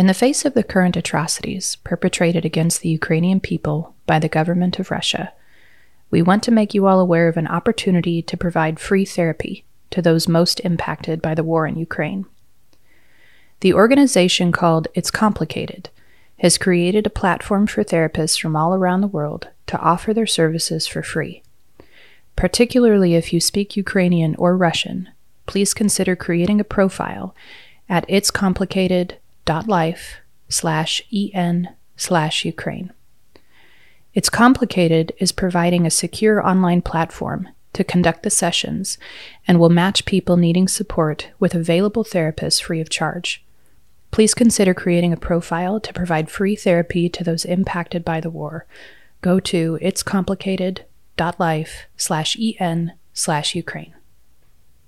In the face of the current atrocities perpetrated against the Ukrainian people by the government of Russia, we want to make you all aware of an opportunity to provide free therapy to those most impacted by the war in Ukraine. The organization called It's Complicated has created a platform for therapists from all around the world to offer their services for free. Particularly if you speak Ukrainian or Russian, please consider creating a profile at itscomplicated.life slash en slash Ukraine. It's Complicated is providing a secure online platform to conduct the sessions and will match people needing support with available therapists free of charge. Please consider creating a profile to provide free therapy to those impacted by the war. Go to itscomplicated.life slash en slash Ukraine.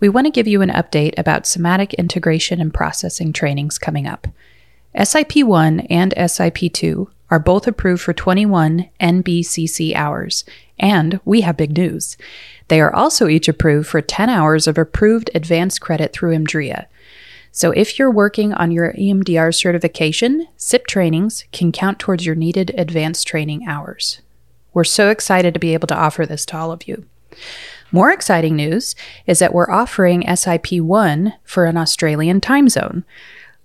We want to give you an update about somatic integration and processing trainings coming up. SIP 1 and SIP 2 are both approved for 21 NBCC hours, and we have big news. They are also each approved for 10 hours of approved advanced credit through EMDRIA. So if you're working on your EMDR certification, SIP trainings can count towards your needed advanced training hours. We're so excited to be able to offer this to all of you. More exciting news is that we're offering SIP 1 for an Australian time zone.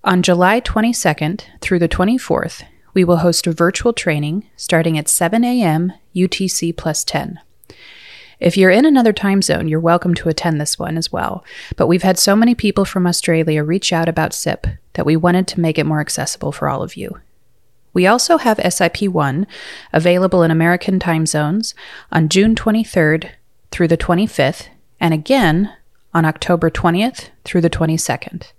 On July 22nd through the 24th, we will host a virtual training starting at 7 a.m. UTC plus 10. If you're in another time zone, you're welcome to attend this one as well. But we've had so many people from Australia reach out about SIP that we wanted to make it more accessible for all of you. We also have SIP 1 available in American time zones on June 23rd through the 25th, and again on October 20th through the 22nd.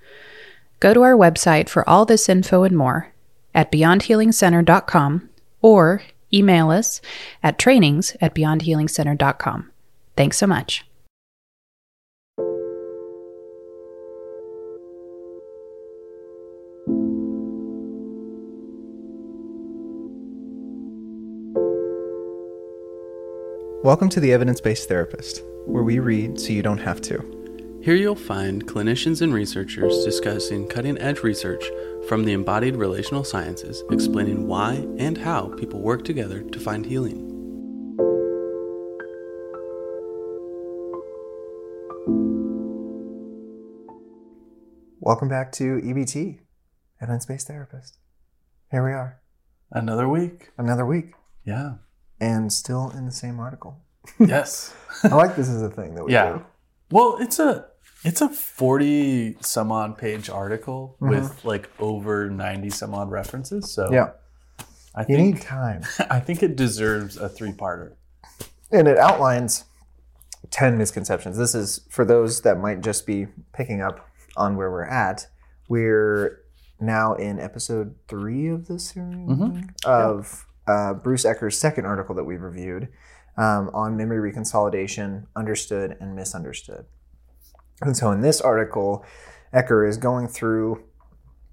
Go to our website for all this info and more at beyondhealingcenter.com or email us at trainings at beyondhealingcenter.com. Thanks so much. Welcome to the Evidence Based Therapist, where we read so you don't have to. Here you'll find clinicians and researchers discussing cutting edge research from the embodied relational sciences, explaining why and how people work together to find healing. Welcome back to EBT, Evidence Based Therapist. Here we are, Another week. another week, Yeah. and still in the same article. Yes. I like this is a thing that we yeah. do. Well, it's a it's a 40 some odd page article with like over 90 some odd references. So Yeah, I you need think time. I think it deserves a three-parter. and it outlines 10 misconceptions. This is for those that might just be picking up on where we're at. We're now in episode three of this series Mhm. of uh, Bruce Ecker's second article that we've reviewed um, on memory reconsolidation, understood and misunderstood. And so in this article, Ecker is going through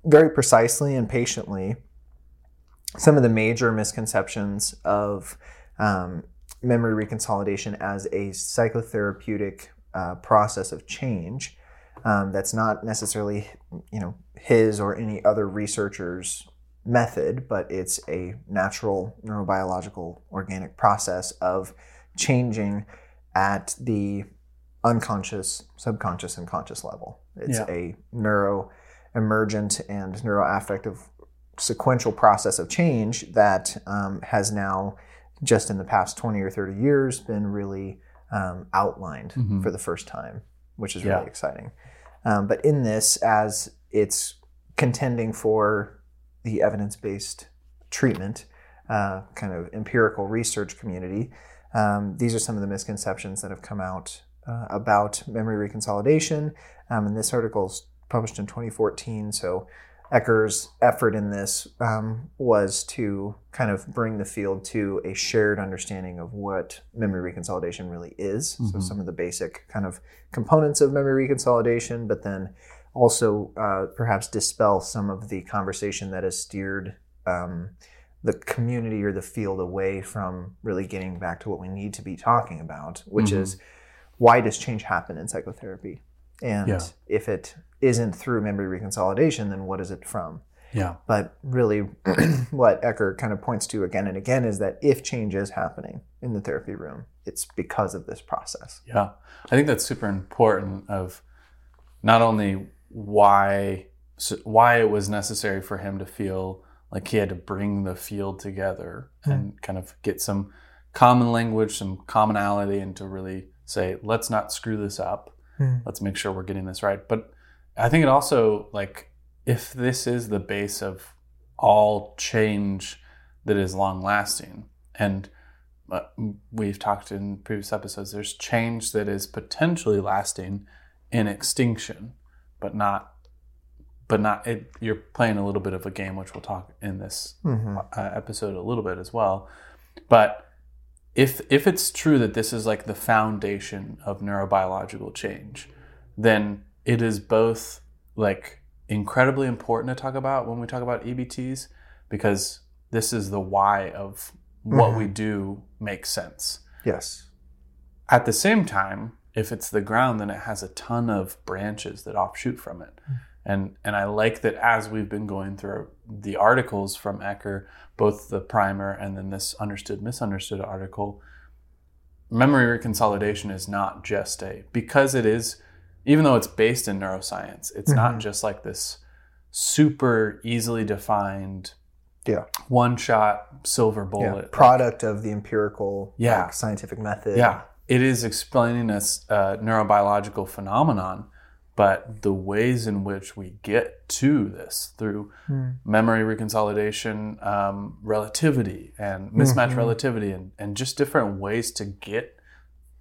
very precisely and patiently some of the major misconceptions of um, memory reconsolidation as a psychotherapeutic uh, process of change um, that's not necessarily you know his or any other researcher's method but it's a natural neurobiological organic process of changing at the unconscious subconscious and conscious level it's Yeah. a neuro emergent and neuroaffective sequential process of change that um, has now just in the past 20 or 30 years been really um, outlined Mhm. for the first time which is Yeah. really exciting um, but in this as it's contending for the evidence-based treatment uh, kind of empirical research community um, these are some of the misconceptions that have come out uh, about memory reconsolidation um, and this article is published in 2014 so Ecker's effort in this um, was to kind of bring the field to a shared understanding of what memory reconsolidation really is. So, Mhm. some of the basic kind of components of memory reconsolidation, but then also uh, perhaps dispel some of the conversation that has steered um, the community or the field away from really getting back to what we need to be talking about, which Mhm. is why does change happen in psychotherapy? And Yeah. if it isn't through memory reconsolidation, then what is it from? Yeah. But really, what Ecker kind of points to again and again is that if change is happening in the therapy room, it's because of this process. Yeah. I think that's super important of not only why why it was necessary for him to feel like he had to bring the field together Hmm. and kind of get some common language, some commonality, and to really say, let's not screw this up. Hmm. Let's make sure we're getting this right. But I think it also like if this is the base of all change that is long lasting and uh, we've talked in previous episodes there's change that is potentially lasting in extinction but not but not it, you're playing a little bit of a game which we'll talk in this Mhm. uh, episode a little bit as well but if if it's true that this is like the foundation of neurobiological change then it is both like incredibly important to talk about when we talk about EBTs because this is the why of what we mm-hmm. do makes sense. Yes. At the same time, if it's the ground, then it has a ton of branches that offshoot from it. Mm. And and I like that as we've been going through the articles from Ecker, both the primer and then this understood misunderstood article, memory reconsolidation is not just a because it is even though it's based in neuroscience, it's not mm-hmm. just like this super easily defined Yeah. one shot silver Yeah. bullet Product of the empirical Yeah. like, scientific method. yeah, it is explaining a a uh, neurobiological phenomenon, but the ways in which we get to this through memory reconsolidation, um, relativity, and mismatch relativity, and, and just different ways to get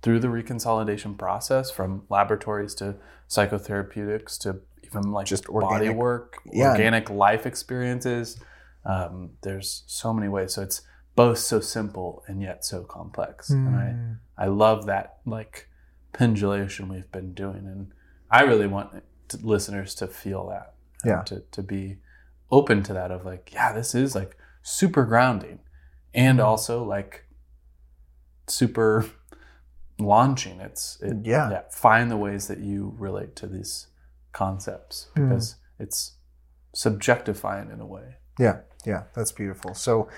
through the reconsolidation process from laboratories to psychotherapeutics to even like Just body organic- work, yeah. organic life experiences. Um, there's so many ways. So it's both so simple and yet so complex. And I, I love that like pendulation we've been doing. And I really want to, listeners to feel that. Yeah. To, to be open to that of like, yeah, this is like super grounding and also like super launching. It's, it, Yeah. Find the ways that you relate to these concepts Hmm. because it's subjectifying in a way. Yeah, yeah, that's beautiful. So,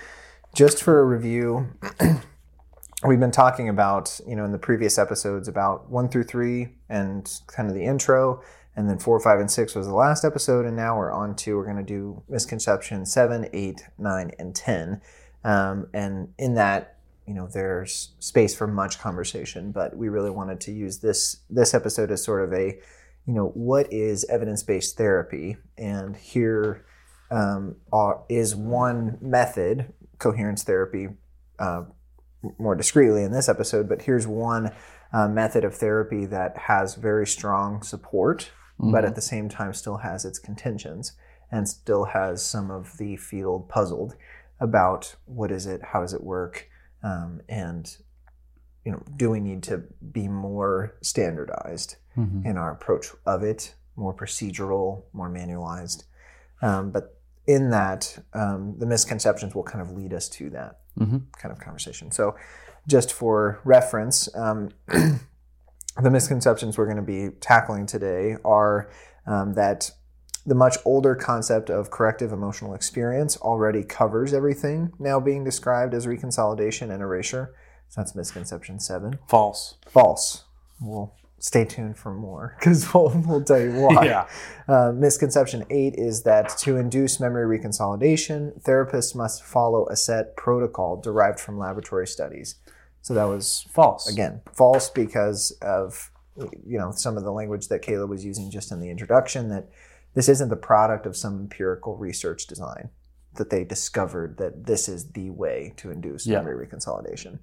just for a review, we've been talking about, you know, in the previous episodes about one through three and kind of the intro, and then four, five, and six was the last episode, and now we're on to we're going to do misconception seven, eight, nine, and ten, um, and in that. You know, there's space for much conversation, but we really wanted to use this this episode as sort of a, you know, what is evidence based therapy, and here um, are, is one method, coherence therapy, uh, more discreetly in this episode, but here's one uh, method of therapy that has very strong support, but at the same time still has its contentions and still has some of the field puzzled about what is it, how does it work, um, and you know, do we need to be more standardized Mhm. in our approach of it, more procedural, more manualized. Um, but in that, um, the misconceptions will kind of lead us to that Mhm. kind of conversation. So, just for reference, um, the misconceptions we're going to be tackling today are um, that the much older concept of corrective emotional experience already covers everything now being described as reconsolidation and erasure. So that's misconception seven. False. False. We'll stay tuned for more because we'll, we'll tell you why. Yeah. Uh, misconception eight is that to induce memory reconsolidation, therapists must follow a set protocol derived from laboratory studies. So that was False. again false because of you know some of the language that Caleb was using just in the introduction that this isn't the product of some empirical research design that they discovered that this is the way to induce Yeah. memory reconsolidation.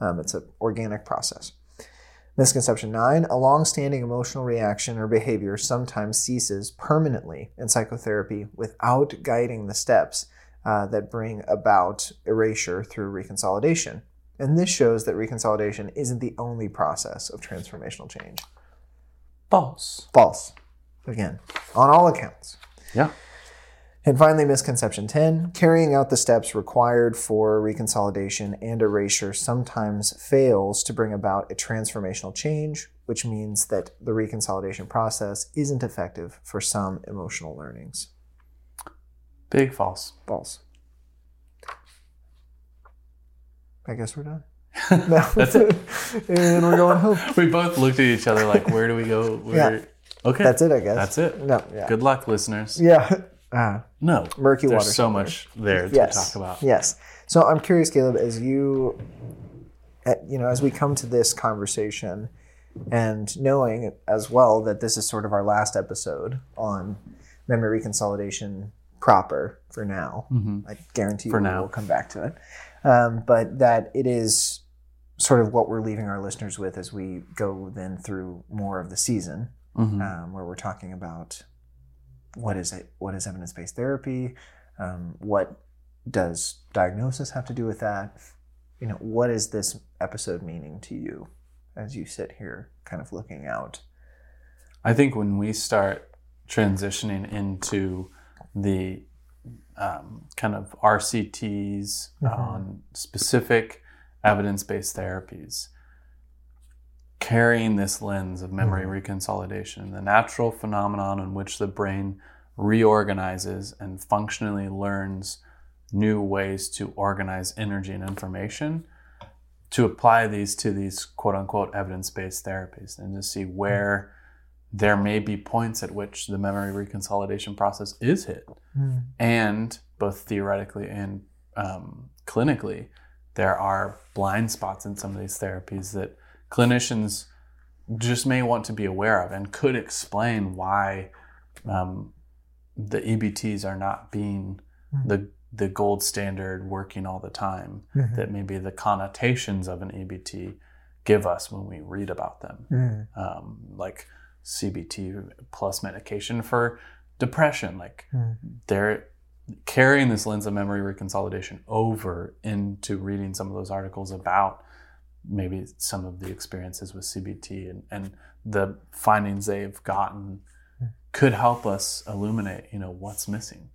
Um, it's an organic process. Misconception nine: a long-standing emotional reaction or behavior sometimes ceases permanently in psychotherapy without guiding the steps uh, that bring about erasure through reconsolidation. And this shows that reconsolidation isn't the only process of transformational change. False. False. Again, on all accounts. Yeah. And finally, misconception 10 carrying out the steps required for reconsolidation and erasure sometimes fails to bring about a transformational change, which means that the reconsolidation process isn't effective for some emotional learnings. Big false. False. I guess we're done. No. That's it. and we're going home. We both looked at each other like, where do we go? Where... Okay. That's it, I guess. That's it. No, yeah. Good luck, listeners. Yeah. Uh, No. murky water. There's so much there to yes. talk about. Yes. So I'm curious, Caleb, as you, uh, you know, as we come to this conversation, and knowing as well that this is sort of our last episode on memory consolidation proper for now. I guarantee For you now. we'll come back to it. Um, but that it is sort of what we're leaving our listeners with as we go then through more of the season, Mhm. um, where we're talking about what is it, what is evidence-based therapy, um, what does diagnosis have to do with that? You know, what is this episode meaning to you as you sit here, kind of looking out? I think when we start transitioning into the um, kind of RCTs on specific evidence based therapies, carrying this lens of memory mm-hmm. reconsolidation, the natural phenomenon in which the brain reorganizes and functionally learns new ways to organize energy and information to apply these to these quote unquote evidence based therapies and to see mm-hmm. where there may be points at which the memory reconsolidation process is hit. Mm-hmm. And both theoretically and um, clinically, there are blind spots in some of these therapies that clinicians just may want to be aware of and could explain why um, the EBTs are not being the the gold standard working all the time that maybe the connotations of an EBT give us when we read about them, um, like CBT plus medication for depression. Like they're carrying this lens of memory reconsolidation over into reading some of those articles about maybe some of the experiences with CBT and, and the findings they've gotten could help us illuminate, you know, what's missing.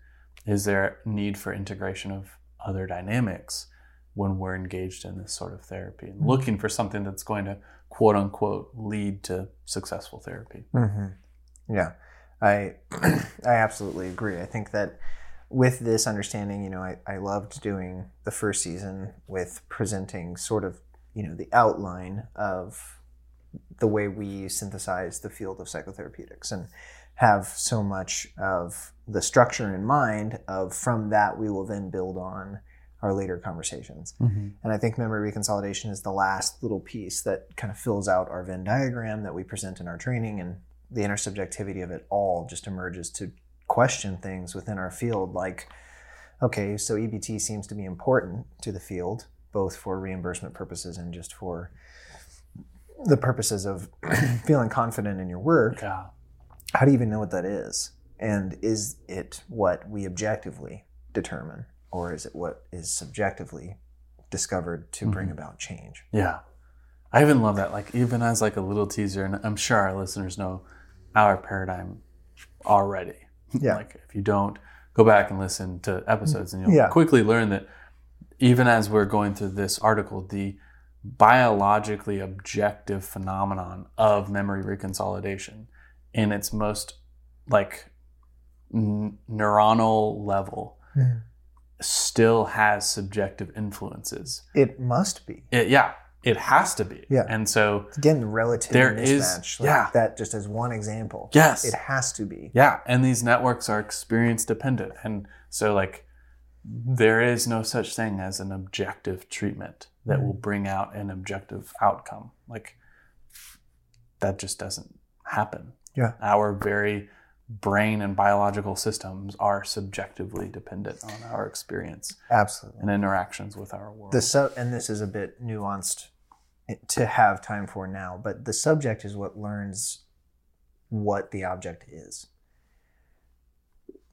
Is there need for integration of other dynamics when we're engaged in this sort of therapy and looking for something that's going to quote unquote lead to successful therapy? Mm-hmm. Yeah, I I absolutely agree. I think that with this understanding, you know, I, I loved doing the first season with presenting sort of, you know, the outline of the way we synthesize the field of psychotherapeutics and have so much of the structure in mind of from that we will then build on our later conversations. Mm-hmm. And I think memory reconsolidation is the last little piece that kind of fills out our Venn diagram that we present in our training, and the intersubjectivity of it all just emerges to question things within our field like, okay, so EBT seems to be important to the field, both for reimbursement purposes and just for the purposes of feeling confident in your work Yeah. how do you even know what that is? And is it what we objectively determine, or is it what is subjectively discovered to bring mm-hmm. about change? Yeah. I even love that. Like even as like a little teaser, and I'm sure our listeners know our paradigm already. Yeah. like if you don't, go back and listen to episodes and you'll Yeah. quickly learn that even as we're going through this article, the biologically objective phenomenon of memory reconsolidation in its most like n- neuronal level hmm. still has subjective influences. It must be. It, yeah, it has to be. Yeah. And so, Again, the relative There is- mismatch. like yeah. That just as one example. yes. It has to be. yeah. And these networks are experience dependent. And so, like, there is no such thing as an objective treatment that will mm. bring out an objective outcome. Like, that just doesn't happen. Yeah. Our very brain and biological systems are subjectively dependent on our experience Absolutely. and interactions with our world. The sub, and this is a bit nuanced to have time for now, but the subject is what learns what the object is.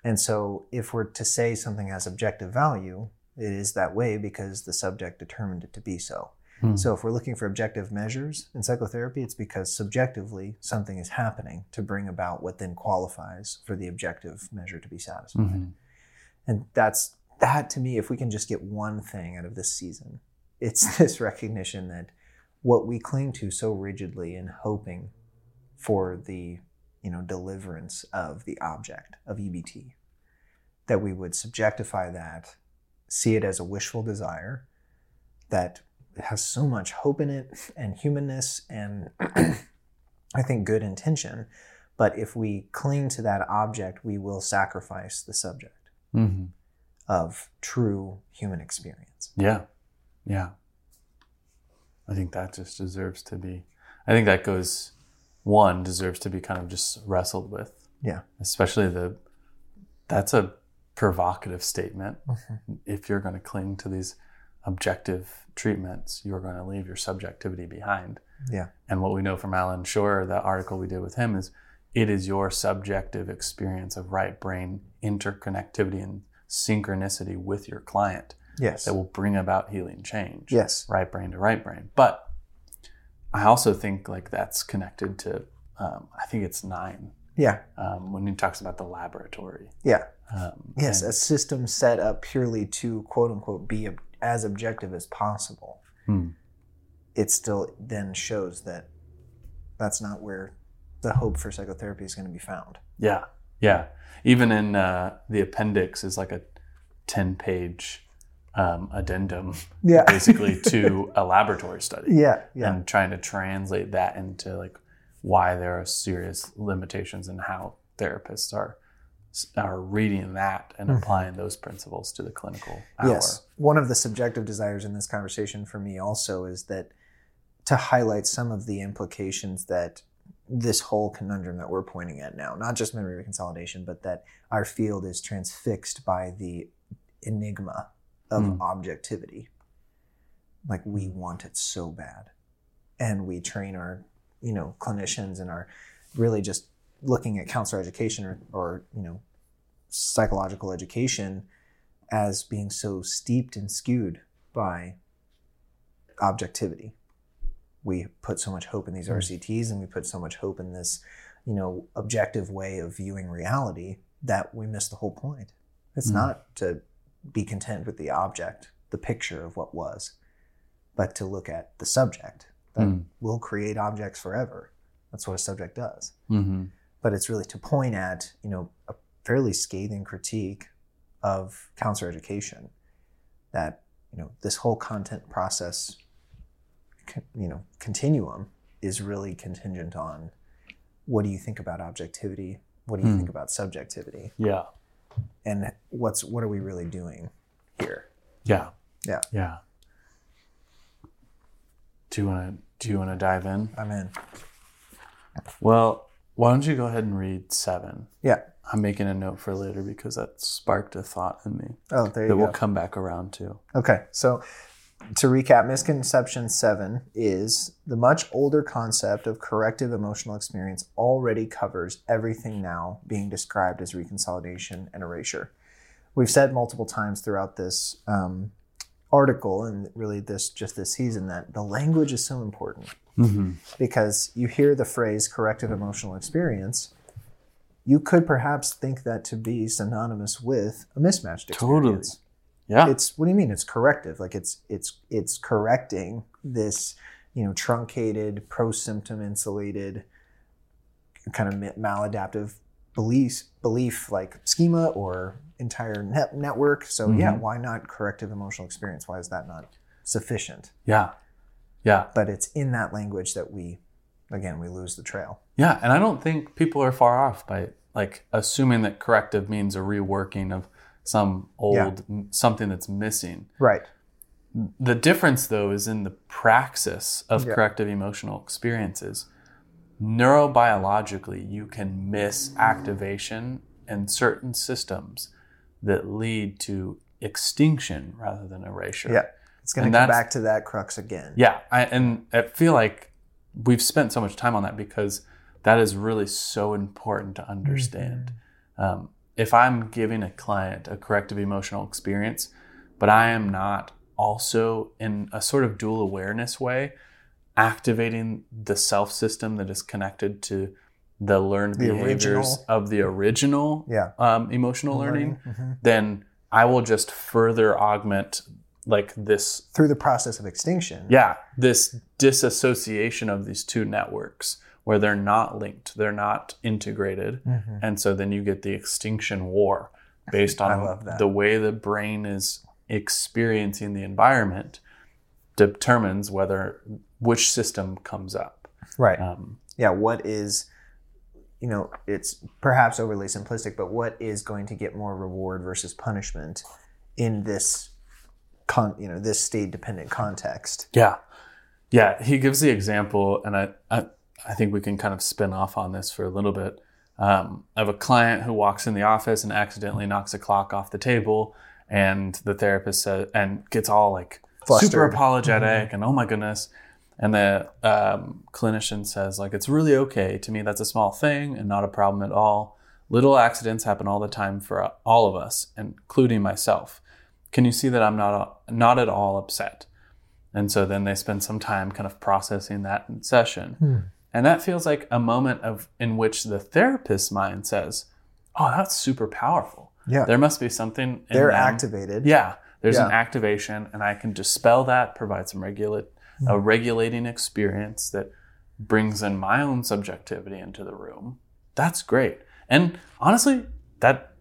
And so, if we're to say something has objective value, it is that way because the subject determined it to be so. Hmm. So, if we're looking for objective measures in psychotherapy, it's because subjectively something is happening to bring about what then qualifies for the objective measure to be satisfied. Mhm. And that's that to me, if we can just get one thing out of this season, it's this recognition that what we cling to so rigidly in hoping for the you know deliverance of the object of EBT that we would subjectify that, see it as a wishful desire that has so much hope in it and humanness and I think good intention. But if we cling to that object, we will sacrifice the subject Mm-hmm. of true human experience. Yeah. Yeah. I think that just deserves to be, I think that goes, one deserves to be kind of just wrestled with. Yeah. Especially the, that's a provocative statement. Mhm. If you're going to cling to these objective treatments, you're going to leave your subjectivity behind. Yeah. And what we know from Allan Schore, the article we did with him, is it is your subjective experience of right brain interconnectivity and synchronicity with your client Yes. that will bring about healing change. Yes. Right brain to right brain. But I also think like that's connected to, um, I think it's nine Yeah. um, when he talks about the laboratory. Yeah. Um, Yes. and- A system set up purely to quote unquote be ob- as objective as possible. Hmm. It still then shows that that's not where the hope for psychotherapy is going to be found. Yeah, yeah. Even in uh, the appendix is like a ten-page um, addendum, Yeah. basically to a laboratory study, yeah. Yeah. and trying to translate that into like why there are serious limitations and how therapists are are reading that and applying those principles to the clinical hour. Yes. One of the subjective desires in this conversation for me also is that to highlight some of the implications that this whole conundrum that we're pointing at now, not just memory consolidation, but that our field is transfixed by the enigma of Mm. objectivity. Like we want it so bad. And we train our, you know, clinicians and are really just looking at counselor education or, or you know, psychological education as being so steeped and skewed by objectivity. We put so much hope in these Mm. RCTs and we put so much hope in this, you know, objective way of viewing reality that we miss the whole point. It's Mm. not to be content with the object, the picture of what was, but to look at the subject that Mm. will create objects forever. That's what a subject does hmm but it's really to point at you know a fairly scathing critique of counselor education that you know this whole content process you know continuum is really contingent on what do you think about objectivity what do you Hmm. think about subjectivity Yeah. And what's what are we really doing here Yeah. Yeah. Yeah. Do you want to do you want to dive in? i'm in Well, why don't you go ahead and read seven? yeah I'm making a note for later because that sparked a thought in me oh there you that go we'll come back around to. Okay, so to recap, misconception seven is the much older concept of corrective emotional experience already covers everything now being described as reconsolidation and erasure. We've said multiple times throughout this um, article and really this just this season that the language is so important Mm-hmm. because you hear the phrase corrective emotional experience. You could perhaps think that to be synonymous with a mismatched Totally. Yeah. it's what do you mean it's corrective like it's it's it's correcting this you know truncated pro-symptom insulated kind of maladaptive belief belief like schema or entire net network so yeah Mhm. why not corrective emotional experience why is that not sufficient yeah. Yeah. but it's in that language that we again we lose the trail Yeah. And I don't think people are far off by like assuming that corrective means a reworking of some old something that's missing. right The difference, though, is in the praxis of Yeah. corrective emotional experiences. Neurobiologically, you can miss activation in certain systems that lead to extinction rather than erasure. yeah it's going to come back to that crux again Yeah, I, and I feel like we've spent so much time on that because that is really so important to understand. Um, if I'm giving a client a corrective emotional experience, but I am not also in a sort of dual awareness way activating the self system that is connected to the learned The behaviors original. of the original yeah um, emotional learning, Mhm. then I will just further augment like this through the process of extinction yeah, this disassociation of these two networks where they're not linked, they're not integrated. Mhm. And so then you get the extinction war based on the way the brain is experiencing the environment determines whether which system comes up. Right. Um, yeah. What is, you know, it's perhaps overly simplistic, but what is going to get more reward versus punishment in this, con, you know, this state dependent context? Yeah. Yeah. He gives the example, and I, I, I think we can kind of spin off on this for a little bit. Um, I have a client who walks in the office and accidentally knocks a clock off the table, and the therapist says, and gets all like super Flustered. apologetic and oh my goodness. And the um, clinician says, like, it's really okay. To me, that's a small thing and not a problem at all. Little accidents happen all the time for all of us, including myself. Can you see that I'm not not at all upset? And so then they spend some time kind of processing that in session. And that feels like a moment of in which the therapist's mind says, "Oh, that's super powerful. Yeah. There must be something in They're them." activated. Yeah, there's an activation, and I can dispel that, provide some regulate a regulating experience that brings in my own subjectivity into the room. That's great. And honestly, that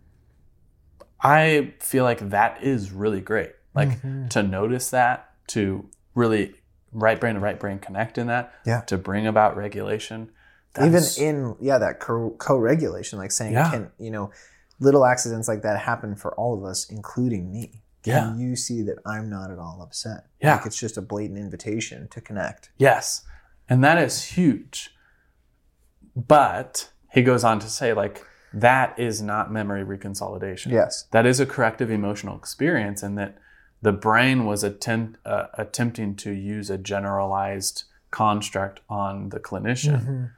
I feel like that is really great. Like Mm-hmm. to notice that, to really right brain to right brain connect in that, Yeah. to bring about regulation. even in yeah that co- co-regulation like saying Yeah. can you know little accidents like that happen for all of us including me Yeah. can you see that i'm not at all upset Yeah. like it's just a blatant invitation to connect Yes. And that is huge. But he goes on to say, like, that is not memory reconsolidation. yes That is a corrective emotional experience, and that the brain was attempt, uh, attempting to use a generalized construct on the clinician.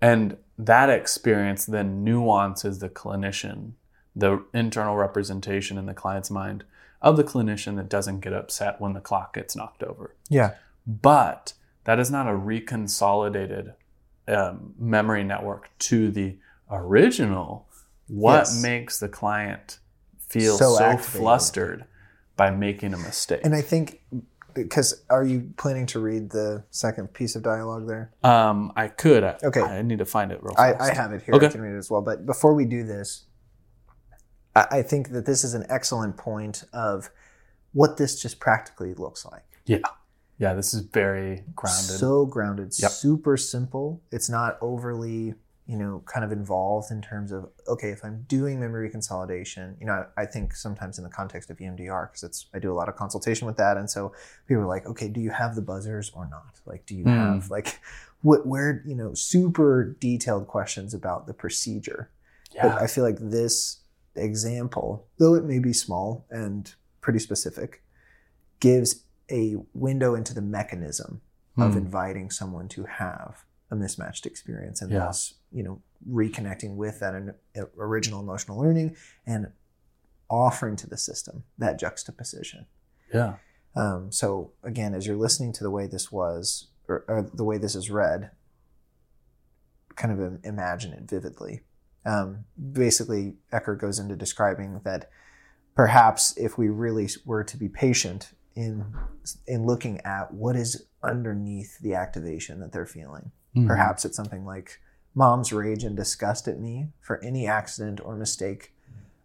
And that experience then nuances the clinician, the internal representation in the client's mind of the clinician that doesn't get upset when the clock gets knocked over yeah but that is not a reconsolidated um, memory network to the original. What Yes. makes the client feel So so, flustered by making a mistake? and i think because are you planning to read the second piece of dialogue there um, I could. I, Okay. I need to find it real I, fast. I have it here Okay. i can read it as well but before we do this I, I think that this is an excellent point of what this just practically looks like Yeah. Yeah, this is very grounded. So grounded, Yep. super simple. It's not overly, you know, kind of involved in terms of okay, if I'm doing memory consolidation, you know, I, I think sometimes in the context of EMDR because it's I do a lot of consultation with that, and so people are like, okay, do you have the buzzers or not? Like, do you Mm. have like what where you know super detailed questions about the procedure? yeah. But I feel like this example, though it may be small and pretty specific, gives a window into the mechanism of Hmm. inviting someone to have a mismatched experience and Yeah. thus, you know, reconnecting with that in- original emotional learning and offering to the system that juxtaposition. yeah. Um, so again, as you're listening to the way this was, or, or the way this is read, kind of imagine it vividly. Um, basically, Ecker goes into describing that perhaps if we really were to be patient in in looking at what is underneath the activation that they're feeling, Mhm. perhaps it's something like mom's rage and disgust at me for any accident or mistake,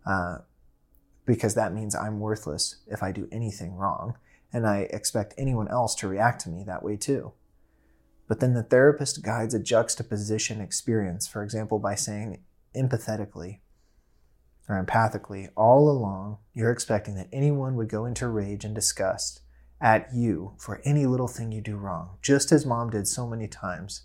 uh, because that means I'm worthless if I do anything wrong and I expect anyone else to react to me that way too. But then the therapist guides a juxtaposition experience, for example, by saying empathetically or empathically, all along, you're expecting that anyone would go into rage and disgust at you for any little thing you do wrong, just as mom did so many times.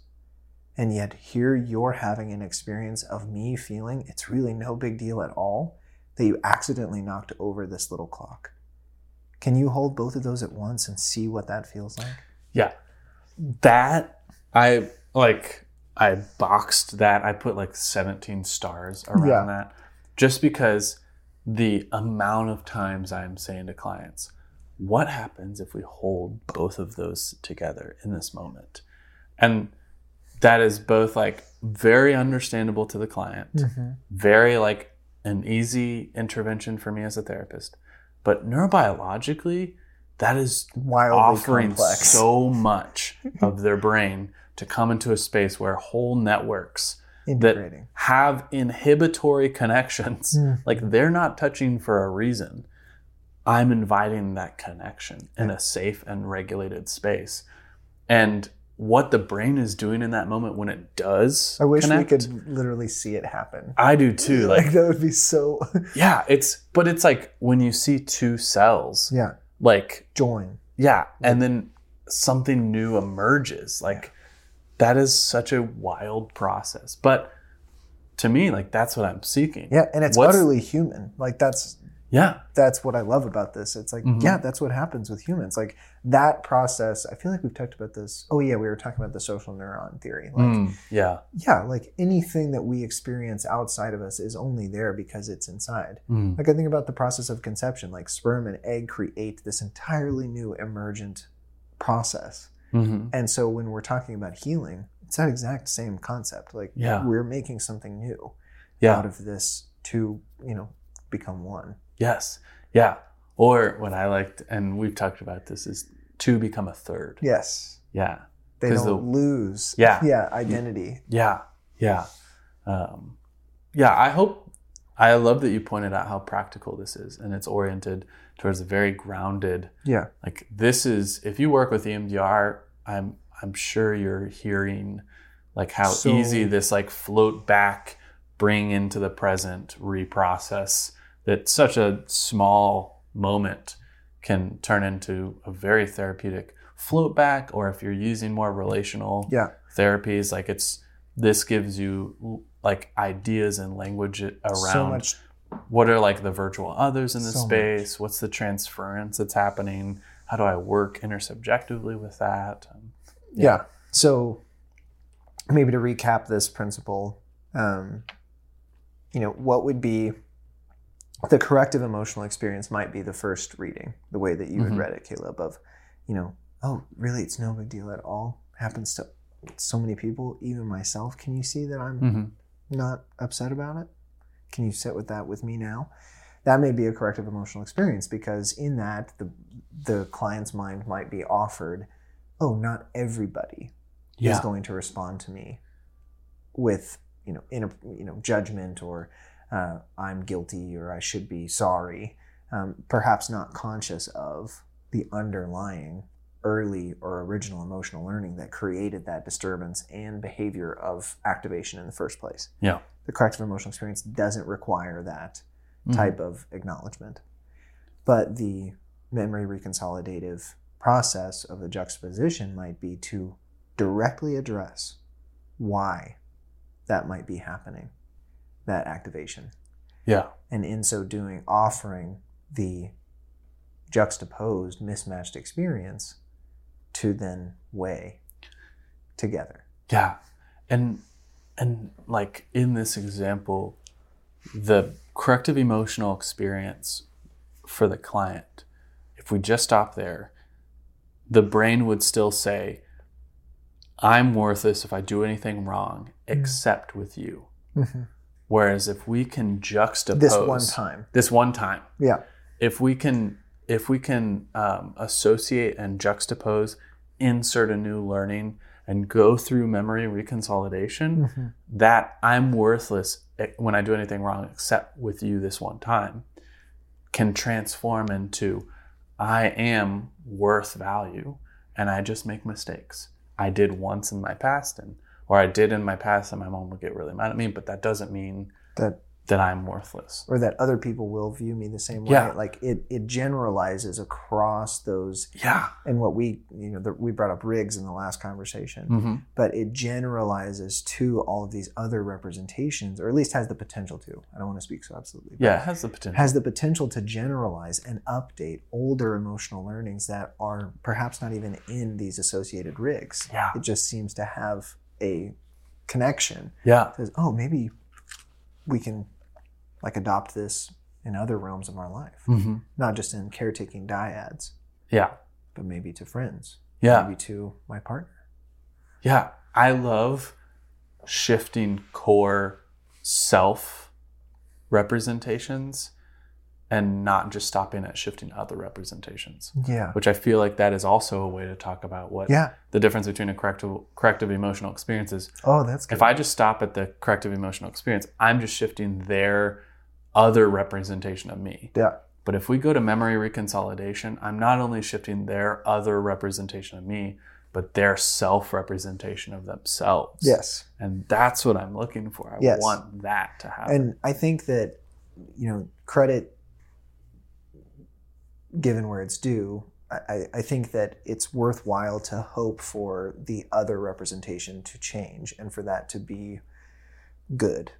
And yet, here you're having an experience of me feeling it's really no big deal at all that you accidentally knocked over this little clock. Can you hold both of those at once and see what that feels like? Yeah. That I like I boxed that. I put like 17 stars around Yeah. that just because the amount of times I'm saying to clients, what happens if we hold both of those together in this moment? And that is both like very understandable to the client, very like an easy intervention for me as a therapist. But neurobiologically, that is Wildly offering complex. so much of their brain to come into a space where whole networks that have inhibitory connections. Mm. Like they're not touching for a reason. I'm inviting that connection in a safe and regulated space. And what the brain is doing in that moment when it does I wish connect, we could literally see it happen. I do too. Like, Like that would be so. yeah, it's but it's like when you see two cells, yeah. like Join. yeah, and then something new emerges. Like that is such a wild process. But to me, like that's what I'm seeking. Yeah, and it's What's- utterly human. Like that's Yeah. that's what I love about this. It's like, Mhm. yeah, that's what happens with humans. Like that process. I feel like we've talked about this. Oh yeah, we were talking about the social neuron theory. Like, Mm, yeah. yeah, like anything that we experience outside of us is only there because it's inside. Mm. Like I think about the process of conception. Like sperm and egg create this entirely new emergent process. Mhm. And so when we're talking about healing, it's that exact same concept. Like Yeah. we're making something new Yeah. out of this to, you know, become one. Yes. Yeah. Or what I liked, and we've talked about this, is to become a third. Yes. Yeah. They don't the- lose Yeah. yeah, identity. Yeah. Yeah. Um, yeah. I hope, I love that you pointed out how practical this is and it's oriented towards a very grounded, Yeah. like this is, if you work with EMDR, I'm, I'm sure you're hearing like how So- easy this like float back, bring into the present, reprocess that such a small moment can turn into a very therapeutic float back or if you're using more relational Yeah. therapies like it's this gives you like ideas and language around So much what are like the virtual others in the So much. space what's the transference that's happening how do i work intersubjectively with that Um, Yeah. So maybe to recap this principle, um, you know, what would be the corrective emotional experience might be the first reading, the way that you had Mhm. read it, Caleb, of, you know, oh, really, it's no big deal at all. Happens to so many people, even myself. Can you see that I'm mhm. not upset about it? Can you sit with that with me now? That may be a corrective emotional experience because in that the the client's mind might be offered, oh, not everybody is going to respond to me with you know in a you know judgment or uh, I'm guilty or I should be sorry. Um, perhaps not conscious of the underlying early or original emotional learning that created that disturbance and behavior of activation in the first place. Yeah. The corrective emotional experience doesn't require that Mhm. type of acknowledgement. But the memory reconsolidative process of the juxtaposition might be to directly address why that might be happening, that activation. yeah And in so doing, offering the juxtaposed, mismatched experience to then weigh together. Yeah. And and like in this example, the corrective emotional experience for the client, if we just stop there, the brain would still say, I'm worthless if I do anything wrong, mm-hmm. except with you. Mm-hmm. Whereas if we can juxtapose This one time. this one time, Yeah. if we can if we can um, associate and juxtapose insert a new learning and go through memory reconsolidation that i'm worthless eh, when i do anything wrong except with you this one time can transform into i am worth value and i just make mistakes i did once in my past and or i did in my past and my mom would get really mad at me but that doesn't mean That that i'm worthless or that other people will view me the same way. Yeah. Like it, it generalizes across those yeah and what we you know the, we brought up RIGs in the last conversation hmm but it generalizes to all of these other representations or at least has the potential to i don't want to speak so absolutely yeah it has the potential has the potential to generalize and update older emotional learnings that are perhaps not even in these associated RIGs Yeah. it just seems to have a connection. Yeah. Says oh maybe we can like adopt this in other realms of our life. Hmm not just in caretaking dyads. Yeah. but maybe to friends. Yeah. maybe to my partner. Yeah. I love shifting core self representations and not just stopping at shifting other representations. Yeah. Which I feel like that is also a way to talk about what Yeah. the difference between a corrective corrective emotional experience is. Oh, that's good. If I just stop at the corrective emotional experience, I'm just shifting their other representation of me. yeah. But if we go to memory reconsolidation, I'm not only shifting their other representation of me, but their self representation of themselves. Yes. And that's what I'm looking for. I Yes. want that to happen. And I think that, you know, credit given where it's due, I, I- think that it's worthwhile to hope for the other representation to change and for that to be good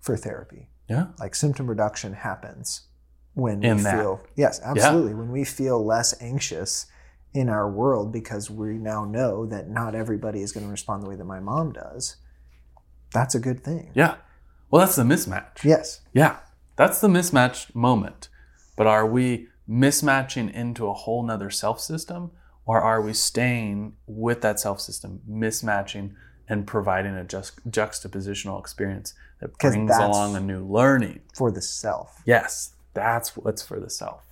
for therapy. yeah. Like symptom reduction happens when In we that. feel, yes, absolutely. When we feel less anxious in our world because we now know that not everybody is going to respond the way that my mom does, that's a good thing. Yeah. Well, that's the mismatch. Yes. Yeah. That's the mismatched moment. But are we mismatching into a whole nother self system? Or are we staying with that self system, mismatching and providing a just, juxtapositional experience that brings along a new learning? For the self. Yes, that's what's for the self.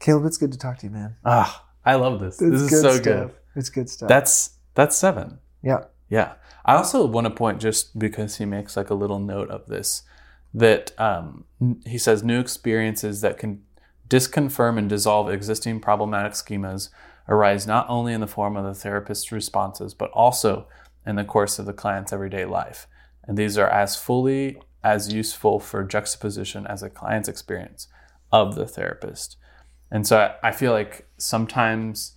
Caleb, it's good to talk to you, man. Ah, I love this. It's this is good so stuff. good. It's good stuff. That's that's seven. yeah. Yeah. I also want to point just because he makes like a little note of this that um, he says new experiences that can disconfirm and dissolve existing problematic schemas arise not only in the form of the therapist's responses, but also in the course of the client's everyday life. And these are as fully as useful for juxtaposition as a client's experience of the therapist. And so I, feel like sometimes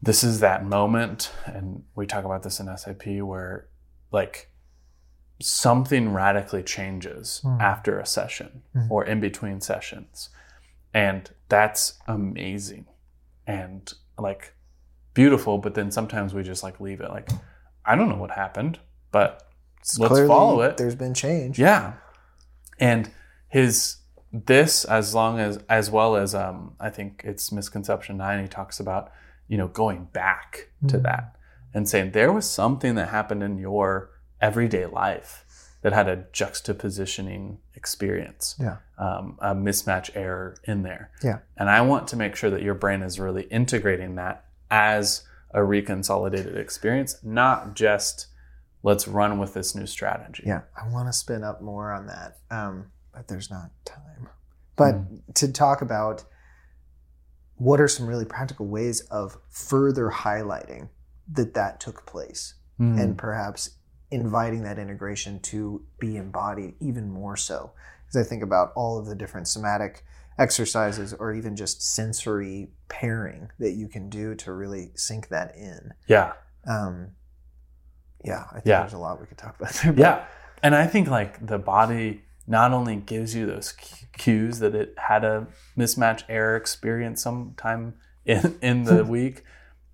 this is that moment and we talk about this in SIP where like something radically changes hmm. after a session hmm. or in between sessions. And that's amazing and like beautiful but then sometimes we just like leave it like I don't know what happened but let's Clearly, follow it. There's been change. yeah. And his this as long as as well as um I think it's misconception 9 he talks about you know going back to hmm. that and saying there was something that happened in your everyday life that had a juxtapositioning experience Yeah. um, a mismatch error in there Yeah. and I want to make sure that your brain is really integrating that as a reconsolidated experience not just let's run with this new strategy Yeah. I want to spin up more on that, um, but there's not time. But Mm. to talk about what are some really practical ways of further highlighting that that took place Mm. and perhaps inviting that integration to be embodied even more so. Because I think about all of the different somatic exercises or even just sensory pairing that you can do to really sink that in. yeah Um, yeah, I think Yeah. there's a lot we could talk about there. Yeah. And I think like the body not only gives you those cues that it had a mismatch error experience sometime in, in the week,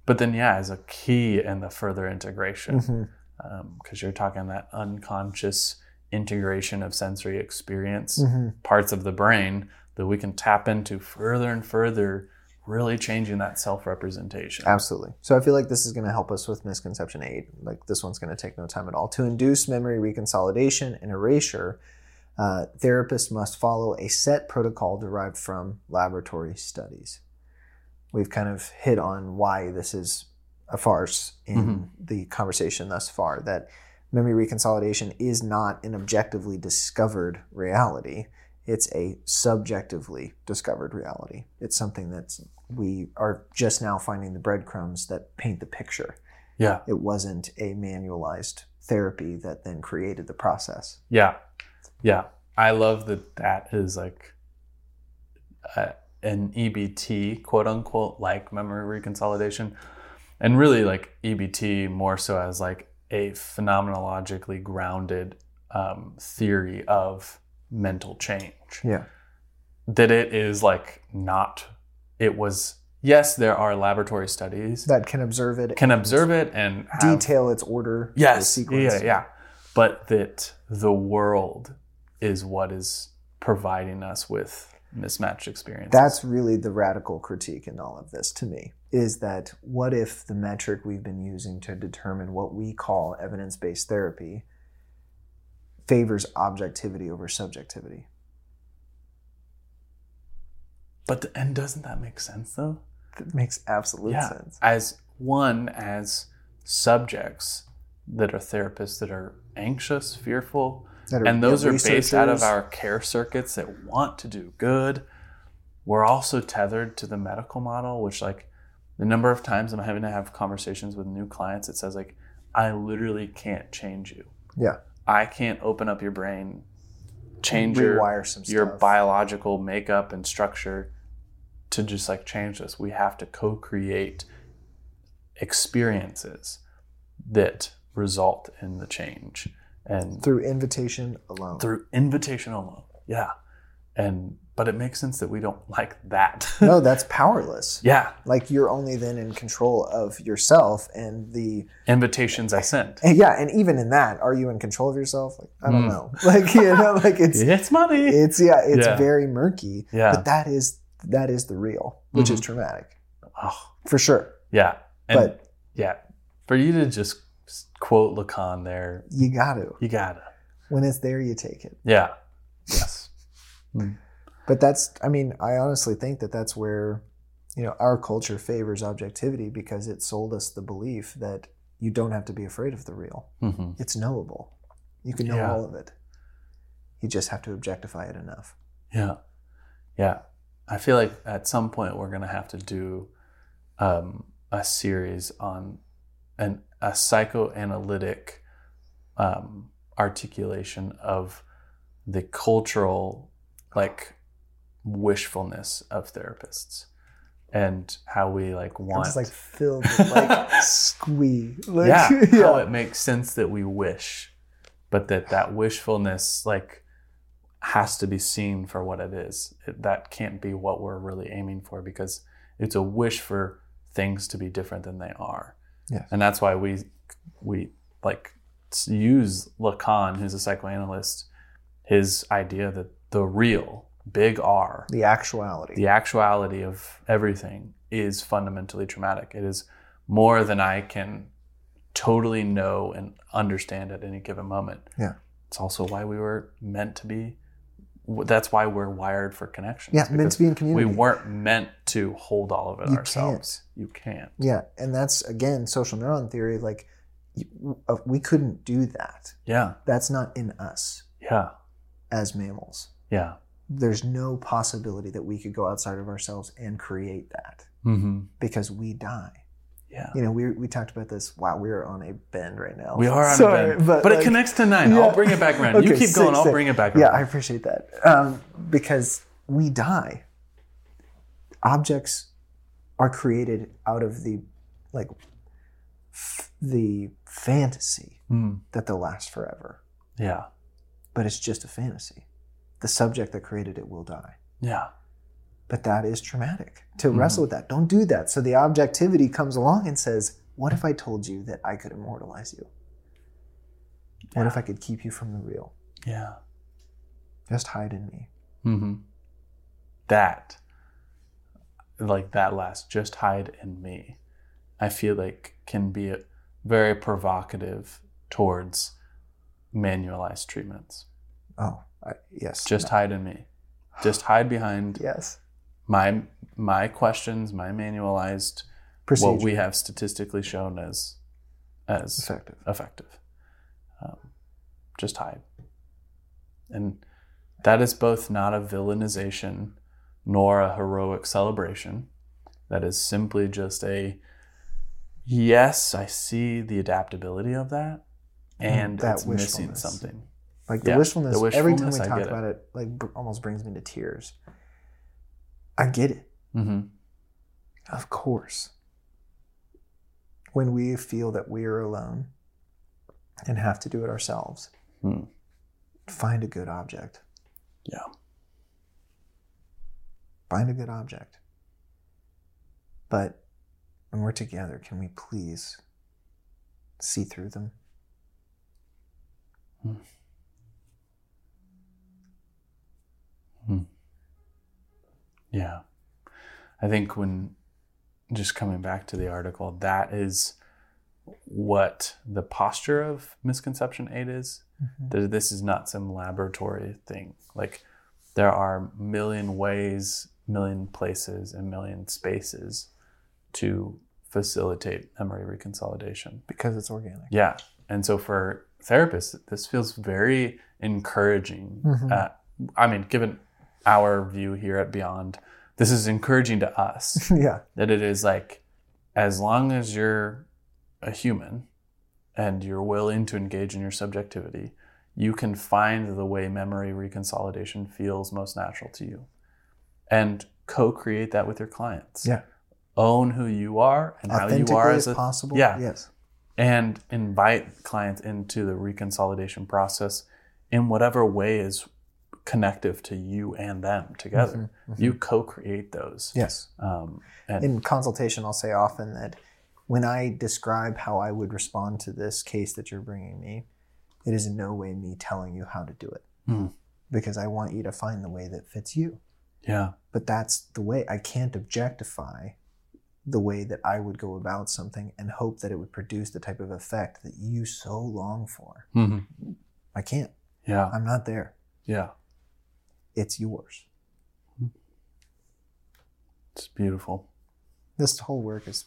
but then, yeah, as a key in the further integration, Mhm. Because you're talking that unconscious integration of sensory experience Mhm. parts of the brain that we can tap into further and further, really changing that self representation. Absolutely. So I feel like this is going to help us with misconception eight. Like this one's going to take no time at all. To induce memory reconsolidation and erasure, uh, therapists must follow a set protocol derived from laboratory studies. We've kind of hit on why this is a farce in Mhm. the conversation thus far. That memory reconsolidation is not an objectively discovered reality. It's a subjectively discovered reality. It's something that's we are just now finding the breadcrumbs that paint the picture. Yeah. It wasn't a manualized therapy that then created the process. Yeah, yeah. I love that that is like uh, an EBT, quote unquote, like memory reconsolidation, and really like EBT more so as like a phenomenologically grounded um, theory of mental change. Yeah. That it is like not. It was yes, there are laboratory studies That can observe it, can observe it and have, detail its order, Yes. sequence. Yeah, yeah. But that the world is what is providing us with mismatched experience. That's really the radical critique in all of this to me is that what if the metric we've been using to determine what we call evidence based therapy favors objectivity over subjectivity? But the, and doesn't that make sense though? That makes absolute yeah. sense. As one as subjects that are therapists that are anxious, fearful, are- and those yeah, are based out of our care circuits that want to do good. We're also tethered to the medical model, which like the number of times I'm having to have conversations with new clients, it says like, I literally can't change you. Yeah. I can't open up your brain, change your Rewire some your biological makeup and structure to just like change this. We have to co-create experiences that result in the change and through invitation alone. through invitation alone. Yeah. And but it makes sense that we don't like that. no, that's powerless. yeah. Like you're only then in control of yourself and the Invitations I sent. and yeah, and even in that, are you in control of yourself? Like I don't Mm. know. Like you know, like it's It's money. it's yeah, it's Yeah. very murky. Yeah. But that is that is the real, which is traumatic. Oh, For sure. yeah. And but yeah. For you to just quote Lacan there, you got to. you gotta. When it's there you take it. Yeah. Yes. But that's, I mean, I honestly think that that's where, you know, our culture favors objectivity because it sold us the belief that you don't have to be afraid of the real. hmm It's knowable. You can know Yeah. all of it. You just have to objectify it enough. Yeah. Yeah. I feel like at some point we're going to have to do um, a series on an, a psychoanalytic um, articulation of the cultural like wishfulness of therapists and how we like want just like filled with like squee. Like, yeah, how it makes sense that we wish, but that that wishfulness like has to be seen for what it is. It, that can't be what we're really aiming for because it's a wish for things to be different than they are. Yes. And that's why we we like use Lacan, who's a psychoanalyst, his idea that the real, big R, the actuality. the actuality of everything is fundamentally traumatic. It is more than I can totally know and understand at any given moment. Yeah. It's also why we were meant to be. That's why we're wired for connection. Yeah, meant to be in community. We weren't meant to hold all of it You ourselves. You can't. Yeah, and that's again social neuron theory. Like, uh, we couldn't do that. Yeah. That's not in us Yeah. as mammals. Yeah. There's no possibility that we could go outside of ourselves and create that Mm-hmm. because we die. Yeah. You know, we, we talked about this. Wow, we're on a bend right now. We are on Sorry, a bend. But, but, it connects to nine. Yeah. I'll bring it back around. you Okay, keep going. sick, I'll bring it back Yeah. I appreciate that um, because we die. Objects are created out of the like f- the fantasy Mm. that they'll last forever, Yeah. but it's just a fantasy. The subject that created it will die. Yeah. But that is traumatic to Mhm. wrestle with that. Don't do that. So the objectivity comes along and says, What if I told you that I could immortalize you? What if I could keep you from the real? Yeah. Just hide in me. Mm-hmm. That, like that last, just hide in me, I feel like can be very provocative towards manualized treatments. Oh, I, yes. Just hide in me. Just hide behind yes. my my questions, my manualized Procedure. what we have statistically shown as as effective. effective. Um, just hide. And that is both not a villainization nor a heroic celebration. That is simply just a yes, I see the adaptability of that, and that it's missing something. Like the Yeah, wishfulness, the every time we I talk get it. about it, like br- almost brings me to tears. I get it. Mm-hmm. Of course. When we feel that we are alone and have to do it ourselves, Hmm. find a good object. Yeah. Find a good object. But when we're together, can we please see through them? Yeah. I think when just coming back to the article, that is what the posture of misconception aid is. That this is not some laboratory thing. Like there are million ways million places and million spaces to facilitate memory reconsolidation. because it's organic. Yeah. And so for therapists, this feels very encouraging. Mhm. Uh, I mean, given our view here at Beyond, this is encouraging to us yeah. that it is like, as long as you're a human and you're willing to engage in your subjectivity, you can find the way memory reconsolidation feels most natural to you and co create that with your clients. Yeah. Own who you are and how you are as as a possible. Yeah Yes. and invite clients into the reconsolidation process in whatever way is connective to you and them together. You co-create those. Yes. Um, and In consultation, I'll say often that when I describe how I would respond to this case that you're bringing me, it is in no way me telling you how to do it. Hmm. Because I want you to find the way that fits you. yeah, But that's the way. I can't objectify the way that I would go about something and hope that it would produce the type of effect that you so long for. Mhm. I can't. yeah, I'm not there. yeah. It's yours. It's beautiful. This whole work is